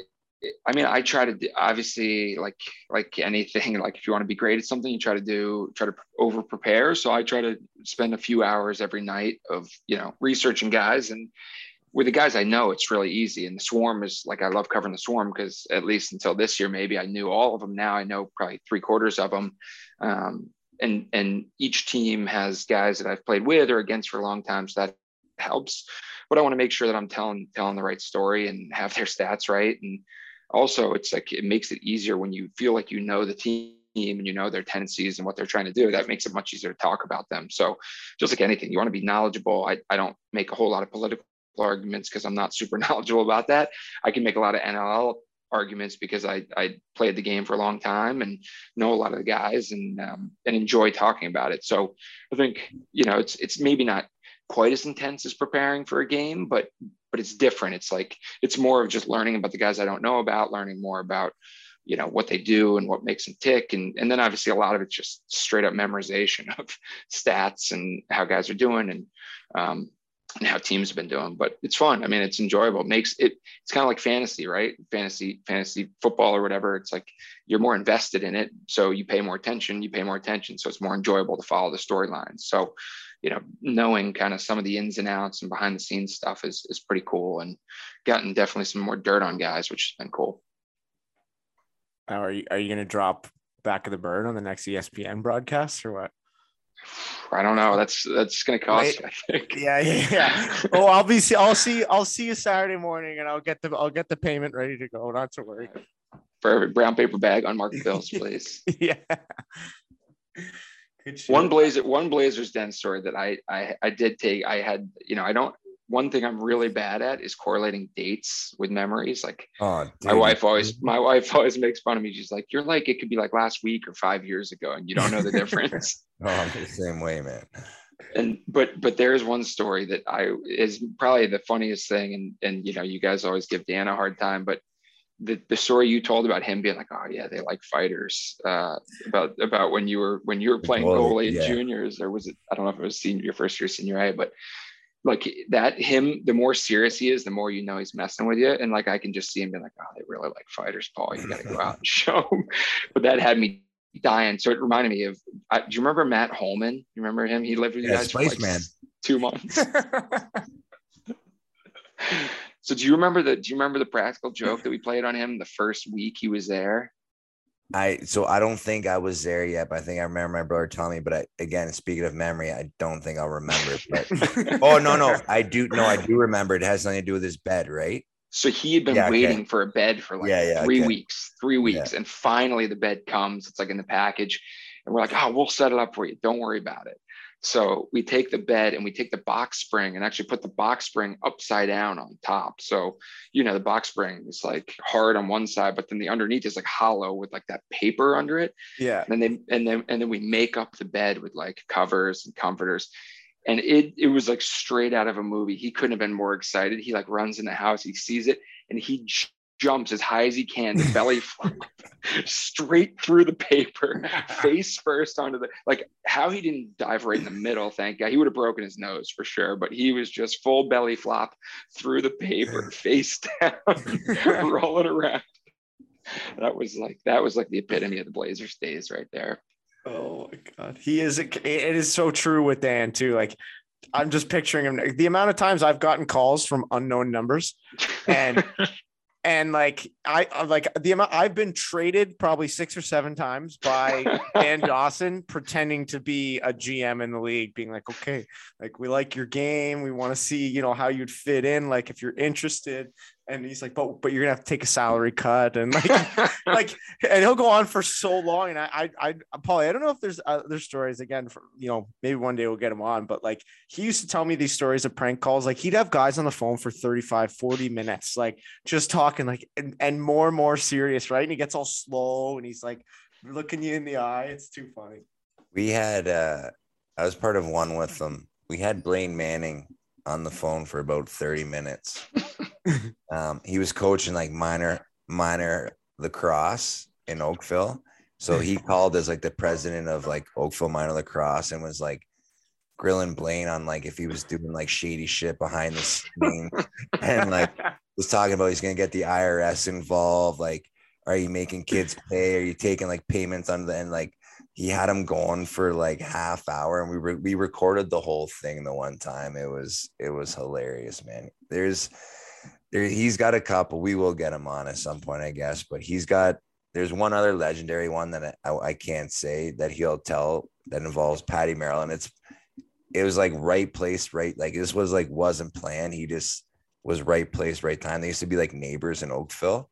I mean, I try to do, obviously like like anything. Like if you want to be great at something, you try to do try to over prepare. So I try to spend a few hours every night of you know researching guys and with the guys I know, it's really easy. And the swarm is like I love covering the swarm because at least until this year, maybe I knew all of them. Now I know probably three quarters of them. Um, and and each team has guys that I've played with or against for a long time, so that helps. But I want to make sure that I'm telling telling the right story and have their stats right. And also, it's like it makes it easier when you feel like you know the team and you know their tendencies and what they're trying to do. That makes it much easier to talk about them. So just like anything, you want to be knowledgeable. I, I don't make a whole lot of political arguments because I'm not super knowledgeable about that. I can make a lot of NLL arguments because I, I played the game for a long time and know a lot of the guys and um, and enjoy talking about it. So I think you know it's it's maybe not quite as intense as preparing for a game, but but it's different. It's like it's more of just learning about the guys I don't know about, learning more about you know what they do and what makes them tick and and then obviously a lot of it's just straight up memorization of stats and how guys are doing and um, and how teams have been doing. But it's fun. I mean, it's enjoyable. It makes it. It's kind of like fantasy, right? Fantasy, fantasy football or whatever. It's like you're more invested in it, so you pay more attention. You pay more attention, so it's more enjoyable to follow the storylines. So, you know, knowing kind of some of the ins and outs and behind the scenes stuff is is pretty cool, and gotten definitely some more dirt on guys, which has been cool. Are you are you gonna drop back of the bird on the next ESPN broadcast or what? I don't know. That's that's gonna cost. You, I think. Yeah, yeah, yeah. oh, I'll be. I'll see. I'll see you Saturday morning, and I'll get the. I'll get the payment ready to go. Not to worry. For brown paper bag, unmarked bills, please. yeah. One blazer one blazers den story that I, I i did take i had you know i don't one thing i'm really bad at is correlating dates with memories like Oh, my wife always my wife always makes fun of me she's like you're like it could be like last week or five years ago and you don't know the difference Oh, I'm the same way, man. and but but there's one story that i is probably the funniest thing and and you know you guys always give dan a hard time but the, the story you told about him being like oh yeah they like fighters uh about about when you were when you were playing goalie, goalie in yeah. juniors or was it i don't know if it was senior your first year senior A, but like that him the more serious he is the more you know he's messing with you. And like i can just see him being like oh they really like fighters paul. You gotta go out and show 'em." but that had me dying. So it reminded me of I, do you remember matt holman? You remember him? He lived with you Yeah, guys for like two months. So do you remember the do you remember the practical joke that we played on him the first week he was there I so I don't think I was there yet, but I think I remember my brother telling me. But I, again, speaking of memory, I don't think I'll remember it. But oh no, no, I do. No, I do remember. It has nothing to do with his bed, right? So he had been Yeah, okay. waiting for a bed for like Yeah, yeah, three okay. weeks, three weeks. And finally the bed comes. It's like in the package. And we're like, oh, we'll set it up for you. Don't worry about it. So we take the bed and we take the box spring and actually put the box spring upside down on top. So, you know, the box spring is like hard on one side, but then the underneath is like hollow with like that paper under it. yeah. And then and then and then we make up the bed with like covers and comforters. And it it was like straight out of a movie. He couldn't have been more excited. He like runs in the house, he sees it, and he jumps as high as he can, the belly flop, straight through the paper, face first onto the like how he didn't dive right in the middle, thank God. He would have broken his nose for sure, but he was just full belly flop through the paper, face down, rolling around. That was like that was like the epitome of the Blazers days right there. Oh my god, he is. A, it is so true with Dan too. Like, I'm just picturing him. The amount of times I've gotten calls from unknown numbers, and and like I I- like the amount I've been traded probably six or seven times by Dan Dawson pretending to be a GM in the league, being like, okay, like we like your game, we want to see you know how you'd fit in, like if you're interested. And he's like, but but you're gonna have to take a salary cut, and like like and he'll go on for so long and i i i Paulie, i don't know if there's other stories again for you know maybe one day we'll get him on but like he used to tell me these stories of prank calls like he'd have guys on the phone for 35 40 minutes like just talking like and, and more and more serious right and he gets all slow and he's like looking you in the eye it's too funny We had. uh I was part of one with them. We had Blaine Manning on the phone for about thirty minutes. Um, he was coaching like minor minor lacrosse in Oakville. So he called as like the president of like Oakville minor lacrosse and was like grilling Blaine on like if he was doing like shady shit behind the scene and like was talking about he's gonna get the IRS involved. Like, are you making kids pay? Are you taking like payments on the end? Like he had him going for like half hour and we re- we recorded the whole thing the one time. It was it was hilarious, man. There's there he's got a couple. We will get him on at some point, I guess. But he's got there's one other legendary one that I, I can't say that he'll tell that involves Patty Maryland. It's it was like right place, right. Like this was like wasn't planned. He just was right place, right time. They used to be like neighbors in Oakville,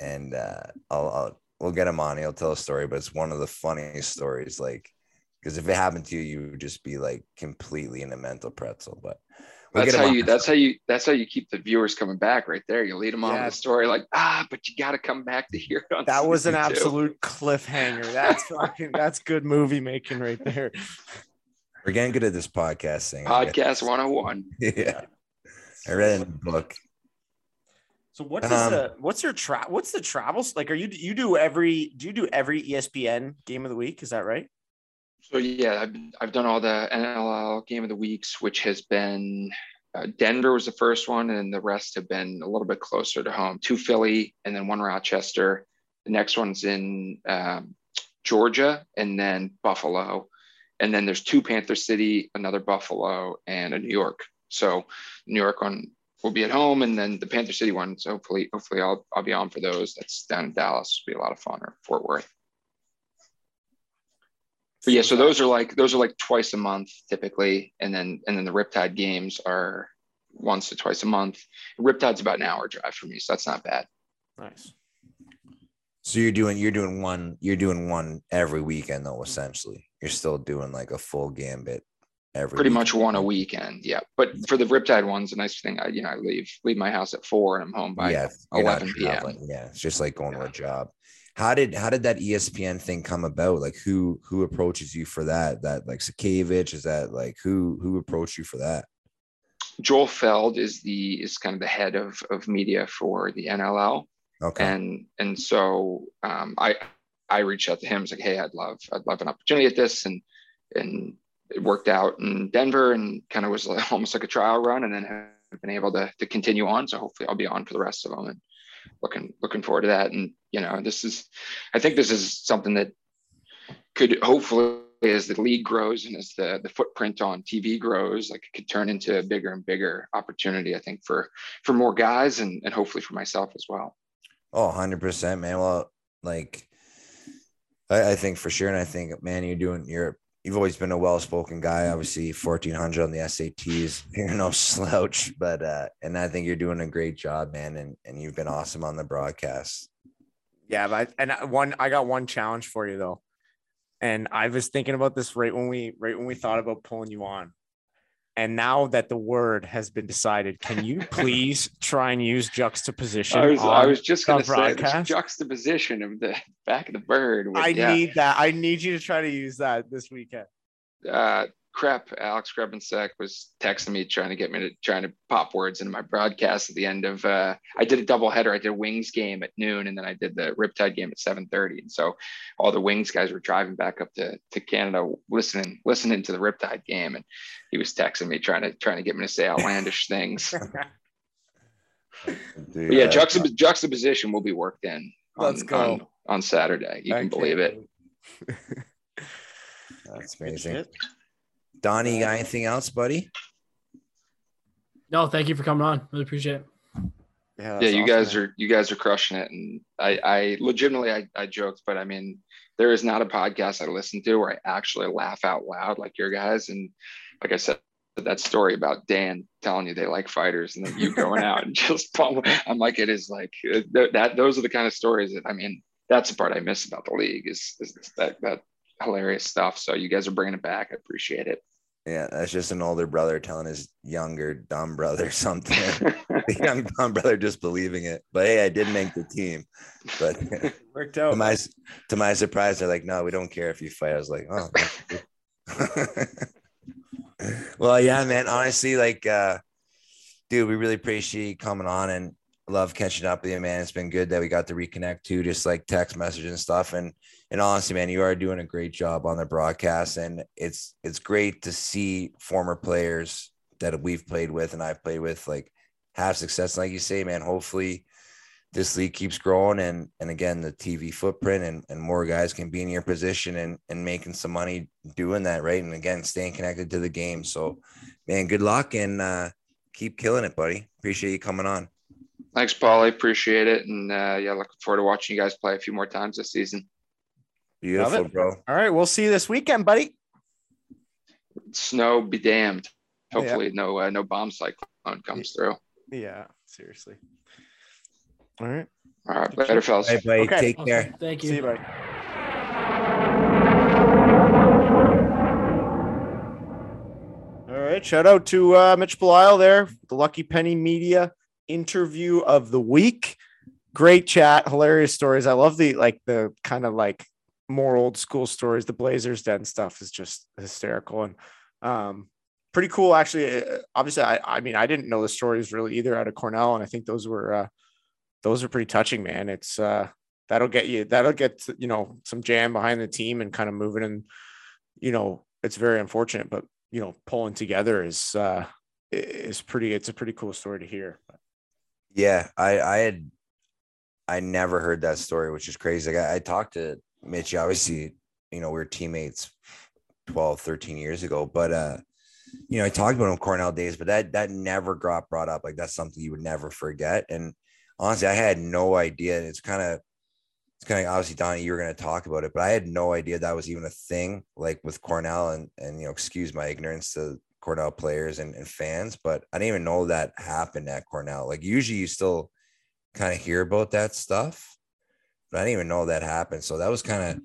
and uh, I'll, I'll we'll get him on. He'll tell a story, but it's one of the funniest stories. Like because if it happened to you, you would just be like completely in a mental pretzel. But we'll that's how you that's how you that's how you keep the viewers coming back right there. You lead them on Yeah. the story like, ah, but you gotta come back to hear it on that was an season two." absolute cliffhanger that's fucking that's good movie making right there We're getting good at this podcast thing. I guess. podcast 101. yeah. I read in the book. So what is Um, the what's your tra- what's the travels like? Are you you do every do you do every ESPN game of the week? Is that right? So yeah, I've, I've done all the NLL game of the weeks, which has been uh, Denver was the first one, and the rest have been a little bit closer to home. Two Philly, and then one Rochester. The next one's in um, Georgia, and then Buffalo, and then there's two Panther City, another Buffalo, and a New York. So New York on we'll be at home, and then the Panther City one. So hopefully, hopefully I'll I'll be on for those. That's down in Dallas. It'll be a lot of fun or Fort Worth. But yeah, so those are like those are like twice a month typically, and then and then the Riptide games are once to twice a month. Riptide's about an hour drive for me, so that's not bad. Nice. So you're doing you're doing one you're doing one every weekend though essentially. You're still doing like a full gambit every Pretty weekend. much one a weekend, yeah. But for the Riptide ones, the nice thing, I you know I leave leave my house at four and I'm home by yeah, you're 11 p.m. Yeah, it's just like going to a job. How did how did that ESPN thing come about? Like who who approaches you for that? That like Sakavich is that like who who approached you for that? Joel Feld is the is kind of the head of of media for the NLL. Okay. and and so um, I I reached out to him. I was like, hey, I'd love I'd love an opportunity at this, and and it worked out in Denver, and kind of was like, almost like a trial run, and then have been able to to continue on. So hopefully, I'll be on for the rest of them, and looking looking forward to that. And you know, this is I think this is something that could hopefully as the league grows and as the the footprint on TV grows, like it could turn into a bigger and bigger opportunity. I think for for more guys and and hopefully for myself as well. Oh, 100%, man. Well, like, I, I think for sure. And I think, man, you're doing, you're, you've always been a well spoken guy. Obviously, 1400 on the SATs, you're no slouch, but, uh, and I think you're doing a great job, man. And, and you've been awesome on the broadcast. Yeah, but and one I got one challenge for you though. And I was thinking about this right when we right when we thought about pulling you on. And now that the word has been decided, can you please try and use juxtaposition? I was I was just gonna say this juxtaposition of the back of the bird. With, I yeah, need that. I need you to try to use that this weekend. uh, Crep Alex Crepinsek was texting me trying to get me to trying to pop words into my broadcast at the end of. Uh, I did a double header. I did a Wings game at noon, and then I did the Riptide game at seven thirty. And so all the Wings guys were driving back up to to Canada, listening listening to the Riptide game, and he was texting me trying to trying to get me to say outlandish things. But yeah, juxtap- juxtaposition will be worked in. On, Let's go. on, on Saturday. You I can can't believe it. wait. That's Good amazing. Shit. Donnie, you got anything else, buddy? No, thank you for coming on. Really appreciate it. Yeah, yeah, you guys are you guys are crushing it, and I I legitimately I, I joked, but I mean there is not a podcast I listen to where I actually laugh out loud like your guys, and like I said. That story about Dan telling you they like fighters and then you going out and just pump- I'm like it is like uh, that those are the kind of stories that I mean that's the part I miss about the league is, is that that hilarious stuff so you guys are bringing it back I appreciate it Yeah, that's just an older brother telling his younger dumb brother something. the young dumb brother just believing it. But hey, I did make the team. But worked out. to my to my surprise, they're like, no, we don't care if you fight. I was like, oh. well, yeah, man. Honestly, like, uh, dude, we really appreciate you coming on and love catching up with you, man. It's been good that we got to reconnect too, just like text message and stuff. And and honestly, man, you are doing a great job on the broadcast, and it's it's great to see former players that we've played with and I've played with like have success. Like you say, man, hopefully this league keeps growing and and again the TV footprint and, and more guys can be in your position and and making some money doing that right and again staying connected to the game so man good luck and uh keep killing it buddy appreciate you coming on thanks Paul I appreciate it and uh, yeah looking forward to watching you guys play a few more times this season beautiful bro All right, we'll see you this weekend, buddy. snow be damned Yeah. hopefully no uh, no bomb cyclone comes through Yeah, seriously. All right. all right later fellas Bye, buddy. Okay. take care Awesome. Thank you. See you, buddy. All right. Shout out to uh, Mitch Belisle there, the Lucky Penny Media interview of the week. Great chat, hilarious stories. I love the like the kind of like more old school stories. The Blazers Den stuff is just hysterical and um, pretty cool. Actually, Uh, obviously, I I mean I didn't know the stories really either out of Cornell, and I think those were uh, those are pretty touching, man. It's uh, that'll get you that'll get you know some jam behind the team and kind of moving and you know it's very unfortunate but you know pulling together is uh is pretty it's a pretty cool story to hear yeah i i had i never heard that story which is crazy like I, I talked to mitch obviously you know we were teammates 12 13 years ago but uh you know, I talked about him Cornell days, but that that never got brought up. Like that's something you would never forget. And honestly, I had no idea. It's kind of it's kind of obviously Donnie, you were going to talk about it, but I had no idea that was even a thing. Like with Cornell, and and you know, excuse my ignorance to Cornell players and, and fans, but I didn't even know that happened at Cornell. Like usually, you still kind of hear about that stuff, but I didn't even know that happened. So that was kind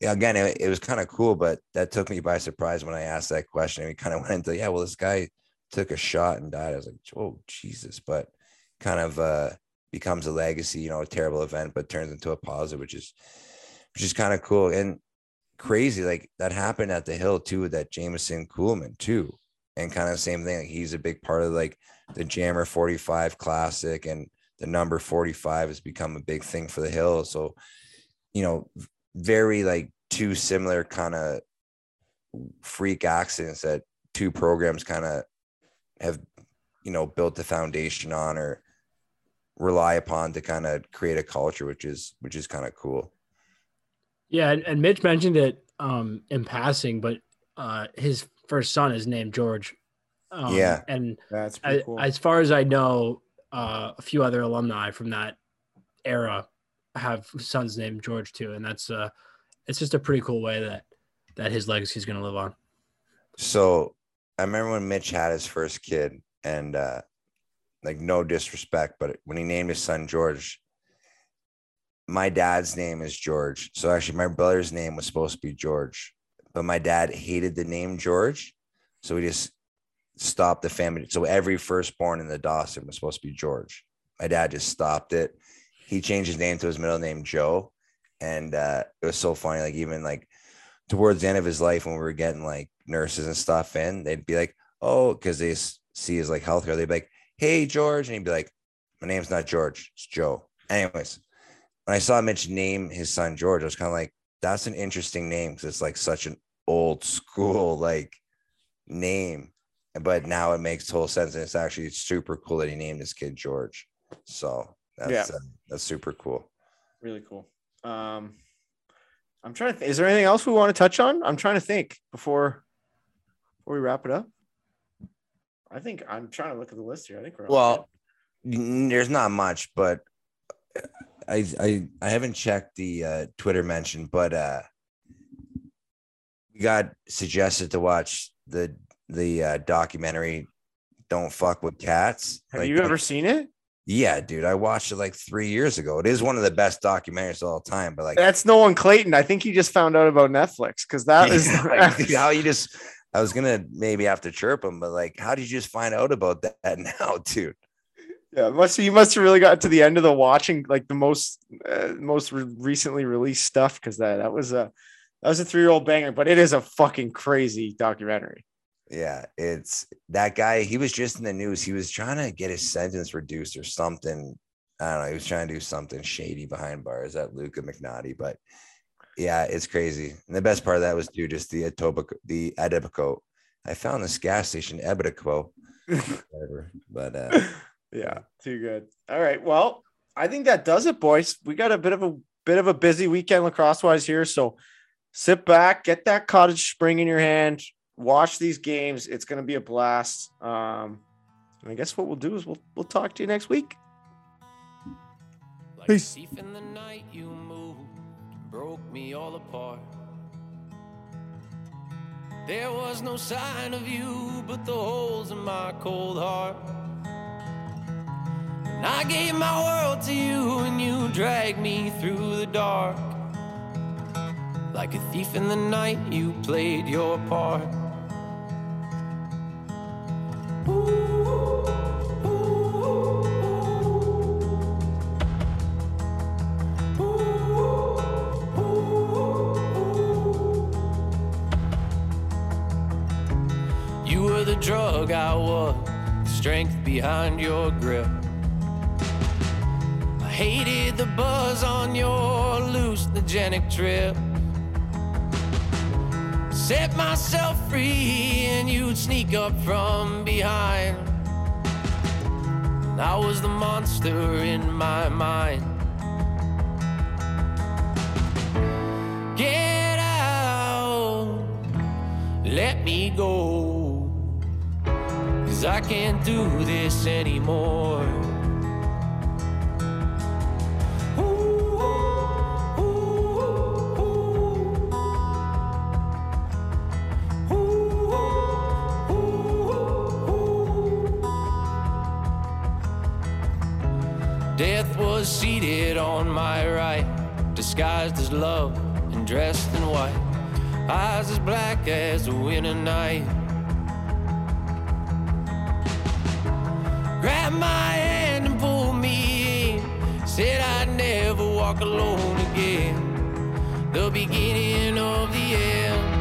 of again, it, it was kind of cool, but that took me by surprise when I asked that question. And we kind of went into yeah, well, this guy took a shot and died. I was like, oh Jesus, but kind of uh becomes a legacy, you know, a terrible event, but turns into a positive, which is which is kind of cool and crazy. Like that happened at the hill too with that Jameson Coolman too. And kind of the same thing. Like he's a big part of like the Jammer 45 classic and the number 45 has become a big thing for the hill. So, you know, very like two similar kind of freak accidents that two programs kind of have, you know, built the foundation on or rely upon to kind of create a culture, which is which is kind of cool. Yeah, and, and Mitch mentioned it um, in passing, but uh, his first son is named George. Um, Yeah. and That's I, cool. as far as I know, uh, a few other alumni from that era have sons named George too, and that's uh, it's just a pretty cool way that that his legacy is going to live on. So I remember when Mitch had his first kid, and uh, like no disrespect, but when he named his son George, my dad's name is George. So actually, my brother's name was supposed to be George, but my dad hated the name George, so we just stopped the family. So every firstborn in the Dawson was supposed to be George. My dad just stopped it. He changed his name to his middle name Joe, and uh, it was so funny. Like even like towards the end of his life, when we were getting like nurses and stuff in, they'd be like, "Oh," because they see his like healthcare. They'd be like, "Hey, George," and he'd be like, "My name's not George, it's Joe." Anyways, when I saw Mitch name his son George, I was kind of like, "That's an interesting name because it's like such an old school like name." But now it makes total sense, and it's actually super cool that he named his kid George. So that's Yeah. uh, that's super cool. really cool. Um, I'm trying to. Th- is there anything else we want to touch on? I'm trying to think before before we wrap it up. I think I'm trying to look at the list here. I think we're Well, n- there's not much, but I I I haven't checked the uh, Twitter mention, but uh, we got suggested to watch the the uh, documentary "Don't Fuck with Cats." Have Like, you ever seen it? Yeah, dude, I watched it like three years ago. It is one of the best documentaries of all time. But like, That's Nolan Clayton. I think he just found out about Netflix because that is Yeah, like, dude, how you just. I was gonna maybe have to chirp him, but like, how did you just find out about that now, dude? Yeah, must you must have really got to the end of the watching like the most uh, most re- recently released stuff because that that was a that was a three year old banger, but it is a fucking crazy documentary. Yeah, it's that guy. He was just in the news. He was trying to get his sentence reduced or something. I don't know. He was trying to do something shady behind bars at Luka Magnotta, but yeah, it's crazy. And the best part of that was due just the Etobicoke, the Adipico. I found this gas station, Etobicoke, whatever. But uh, yeah, too good. All right, well, I think that does it, boys. We got a bit of a bit of a busy weekend lacrosse wise here, so sit back, get that cottage spring in your hand, watch these games. It's going to be a blast. Um, and I guess what we'll do is we'll we'll talk to you next week. Like Peace. a thief in the night, you moved, broke me all apart. There was no sign of you, but the holes in my cold heart. And I gave my world to you, and you dragged me through the dark. Like a thief in the night, you played your part. You were the drug I was, strength behind your grip. I hated the buzz on your hallucinogenic trip. Set myself free and you'd sneak up from behind. I was the monster in my mind. Get out, let me go. Cause I can't do this anymore. On my right, disguised as love and dressed in white. Eyes as black as the winter night. Grabbed my hand and pulled me in. Said I'd never walk alone again. The beginning of the end.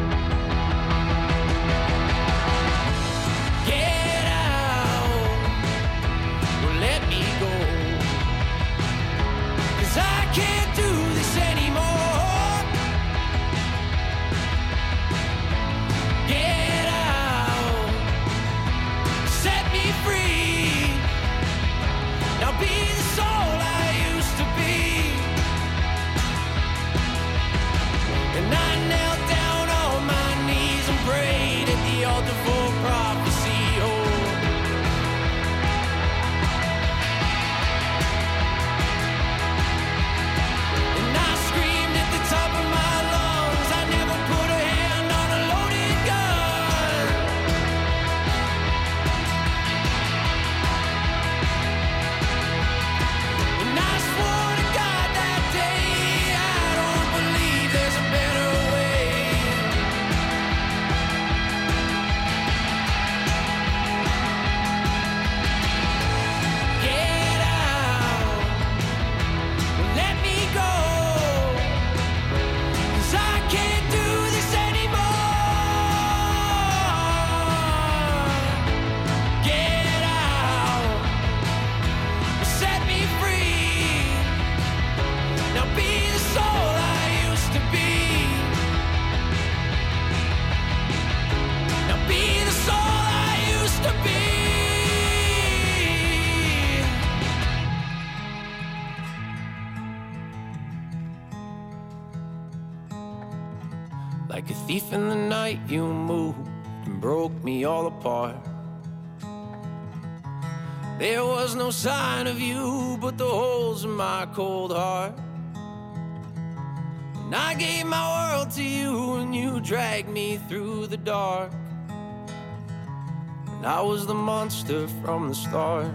Apart. There was no sign of you but the holes in my cold heart. And I gave my world to you, and you dragged me through the dark. And I was the monster from the start.